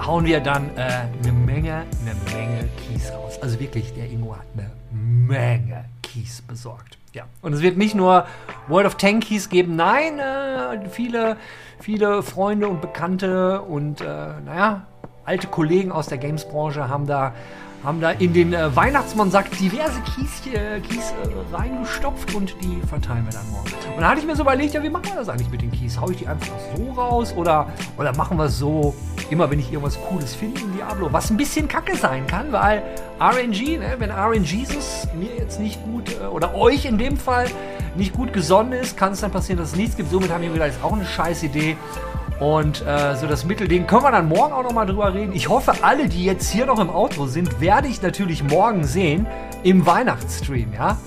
hauen wir dann äh, eine Menge, eine Menge Kies raus. Also wirklich, der Ingo hat eine Menge Kies besorgt. Ja. Und es wird nicht nur World of Tankies geben, nein, äh, viele, viele Freunde und Bekannte und äh, naja, alte Kollegen aus der Games-Branche haben da, haben da in den äh, Weihnachtsmannsack diverse Kies, äh, Kies äh, reingestopft und die verteilen wir dann morgen. Und da hatte ich mir so überlegt, ja, wie machen wir das eigentlich mit den Kies? Hau ich die einfach so raus oder, oder machen wir es so, immer wenn ich irgendwas Cooles finde in Diablo, was ein bisschen kacke sein kann, weil RNG, ne, wenn RNGesus mir jetzt nicht gut äh, oder euch in dem Fall nicht gut gesonnen ist, kann es dann passieren, dass es nichts gibt. Somit haben wir wieder auch eine scheiß Idee. Und äh, so das Mittelding können wir dann morgen auch nochmal drüber reden. Ich hoffe, alle, die jetzt hier noch im Auto sind, werde ich natürlich morgen sehen im Weihnachtsstream, ja?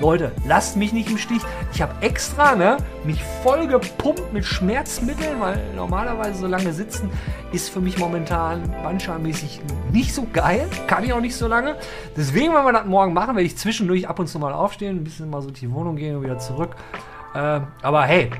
Leute, lasst mich nicht im Stich. Ich habe extra ne, mich voll gepumpt mit Schmerzmitteln, weil normalerweise so lange sitzen ist für mich momentan bandscheibenmäßig nicht so geil. Kann ich auch nicht so lange. Deswegen, wenn wir das morgen machen, werde ich zwischendurch ab und zu mal aufstehen, ein bisschen mal so die Wohnung gehen und wieder zurück. Äh, aber hey,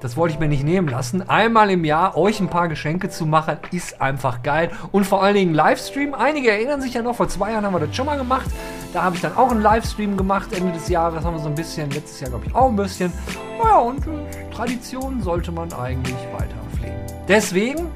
das wollte ich mir nicht nehmen lassen. Einmal im Jahr euch ein paar Geschenke zu machen, ist einfach geil. Und vor allen Dingen Livestream. Einige erinnern sich ja noch, vor zwei Jahren haben wir das schon mal gemacht. Da habe ich dann auch einen Livestream gemacht. Ende des Jahres haben wir so ein bisschen, letztes Jahr glaube ich auch ein bisschen. Ja, und äh, Tradition sollte man eigentlich weiter pflegen. Deswegen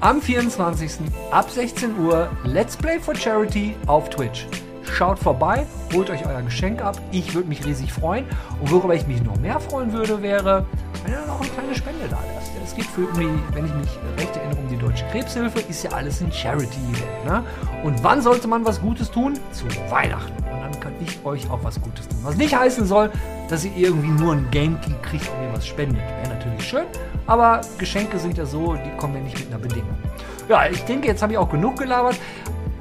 am 24. ab 16 Uhr Let's Play for Charity auf Twitch. Schaut vorbei, holt euch euer Geschenk ab. Ich würde mich riesig freuen. Und worüber ich mich noch mehr freuen würde, wäre, wenn ihr noch eine kleine Spende da lasst. Es geht für wenn ich mich recht erinnere, um die Deutsche Krebshilfe. Ist ja alles ein Charity-Event. Ne? Und wann sollte man was Gutes tun? Zu Weihnachten. Und dann kann ich euch auch was Gutes tun. Was nicht heißen soll, dass ihr irgendwie nur ein Game Key kriegt und ihr was spendet. Wäre natürlich schön. Aber Geschenke sind ja so, die kommen ja nicht mit einer Bedingung. Ja, ich denke, jetzt habe ich auch genug gelabert.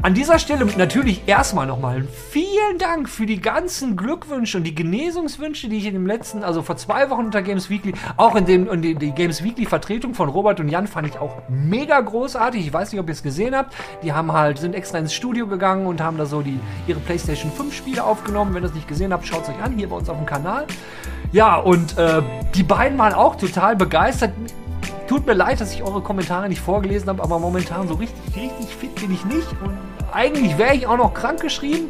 An dieser Stelle natürlich erstmal nochmal vielen Dank für die ganzen Glückwünsche und die Genesungswünsche, die ich in dem letzten, also vor zwei Wochen unter Games Weekly, auch in dem, in die, die Games Weekly Vertretung von Robert und Jan fand ich auch mega großartig. Ich weiß nicht, ob ihr es gesehen habt. Die haben halt, sind extra ins Studio gegangen und haben da so die, ihre PlayStation 5 Spiele aufgenommen. Wenn ihr es nicht gesehen habt, schaut es euch an, hier bei uns auf dem Kanal. Ja, und äh, die beiden waren auch total begeistert. Tut mir leid, dass ich eure Kommentare nicht vorgelesen habe, aber momentan so richtig, richtig fit bin ich nicht. Und eigentlich wäre ich auch noch krank geschrieben,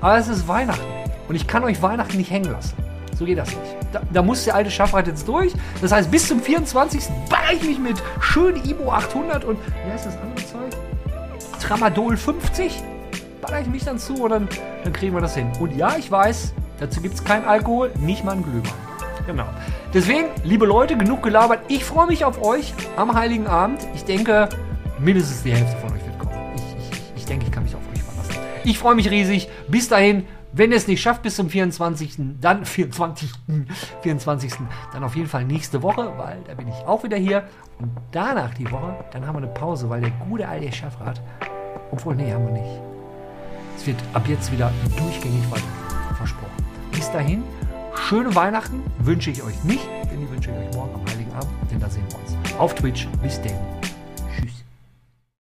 aber es ist Weihnachten. Und ich kann euch Weihnachten nicht hängen lassen. So geht das nicht. Da, da muss der alte Schaffreit jetzt durch. Das heißt, bis zum 24. baller ich mich mit schön Ibo 800 und, wie heißt das andere Zeug? Tramadol 50. Baller ich mich dann zu und dann, dann kriegen wir das hin. Und ja, ich weiß, dazu gibt es kein Alkohol, nicht mal ein Glühwein. Genau. Deswegen, liebe Leute, genug gelabert. Ich freue mich auf euch am Heiligen Abend. Ich denke, mindestens die Hälfte von euch denke, ich kann mich auf euch verlassen. Ich freue mich riesig. Bis dahin, wenn ihr es nicht schafft bis zum 24., dann 24., 24., dann auf jeden Fall nächste Woche, weil da bin ich auch wieder hier. Und danach die Woche, dann haben wir eine Pause, weil der gute alte Chefrat, obwohl, nee, haben wir nicht. Es wird ab jetzt wieder durchgängig weiter versprochen. Bis dahin, schöne Weihnachten wünsche ich euch nicht, denn die wünsche ich euch morgen am Heiligen Abend, denn da sehen wir uns. Auf Twitch. Bis denn.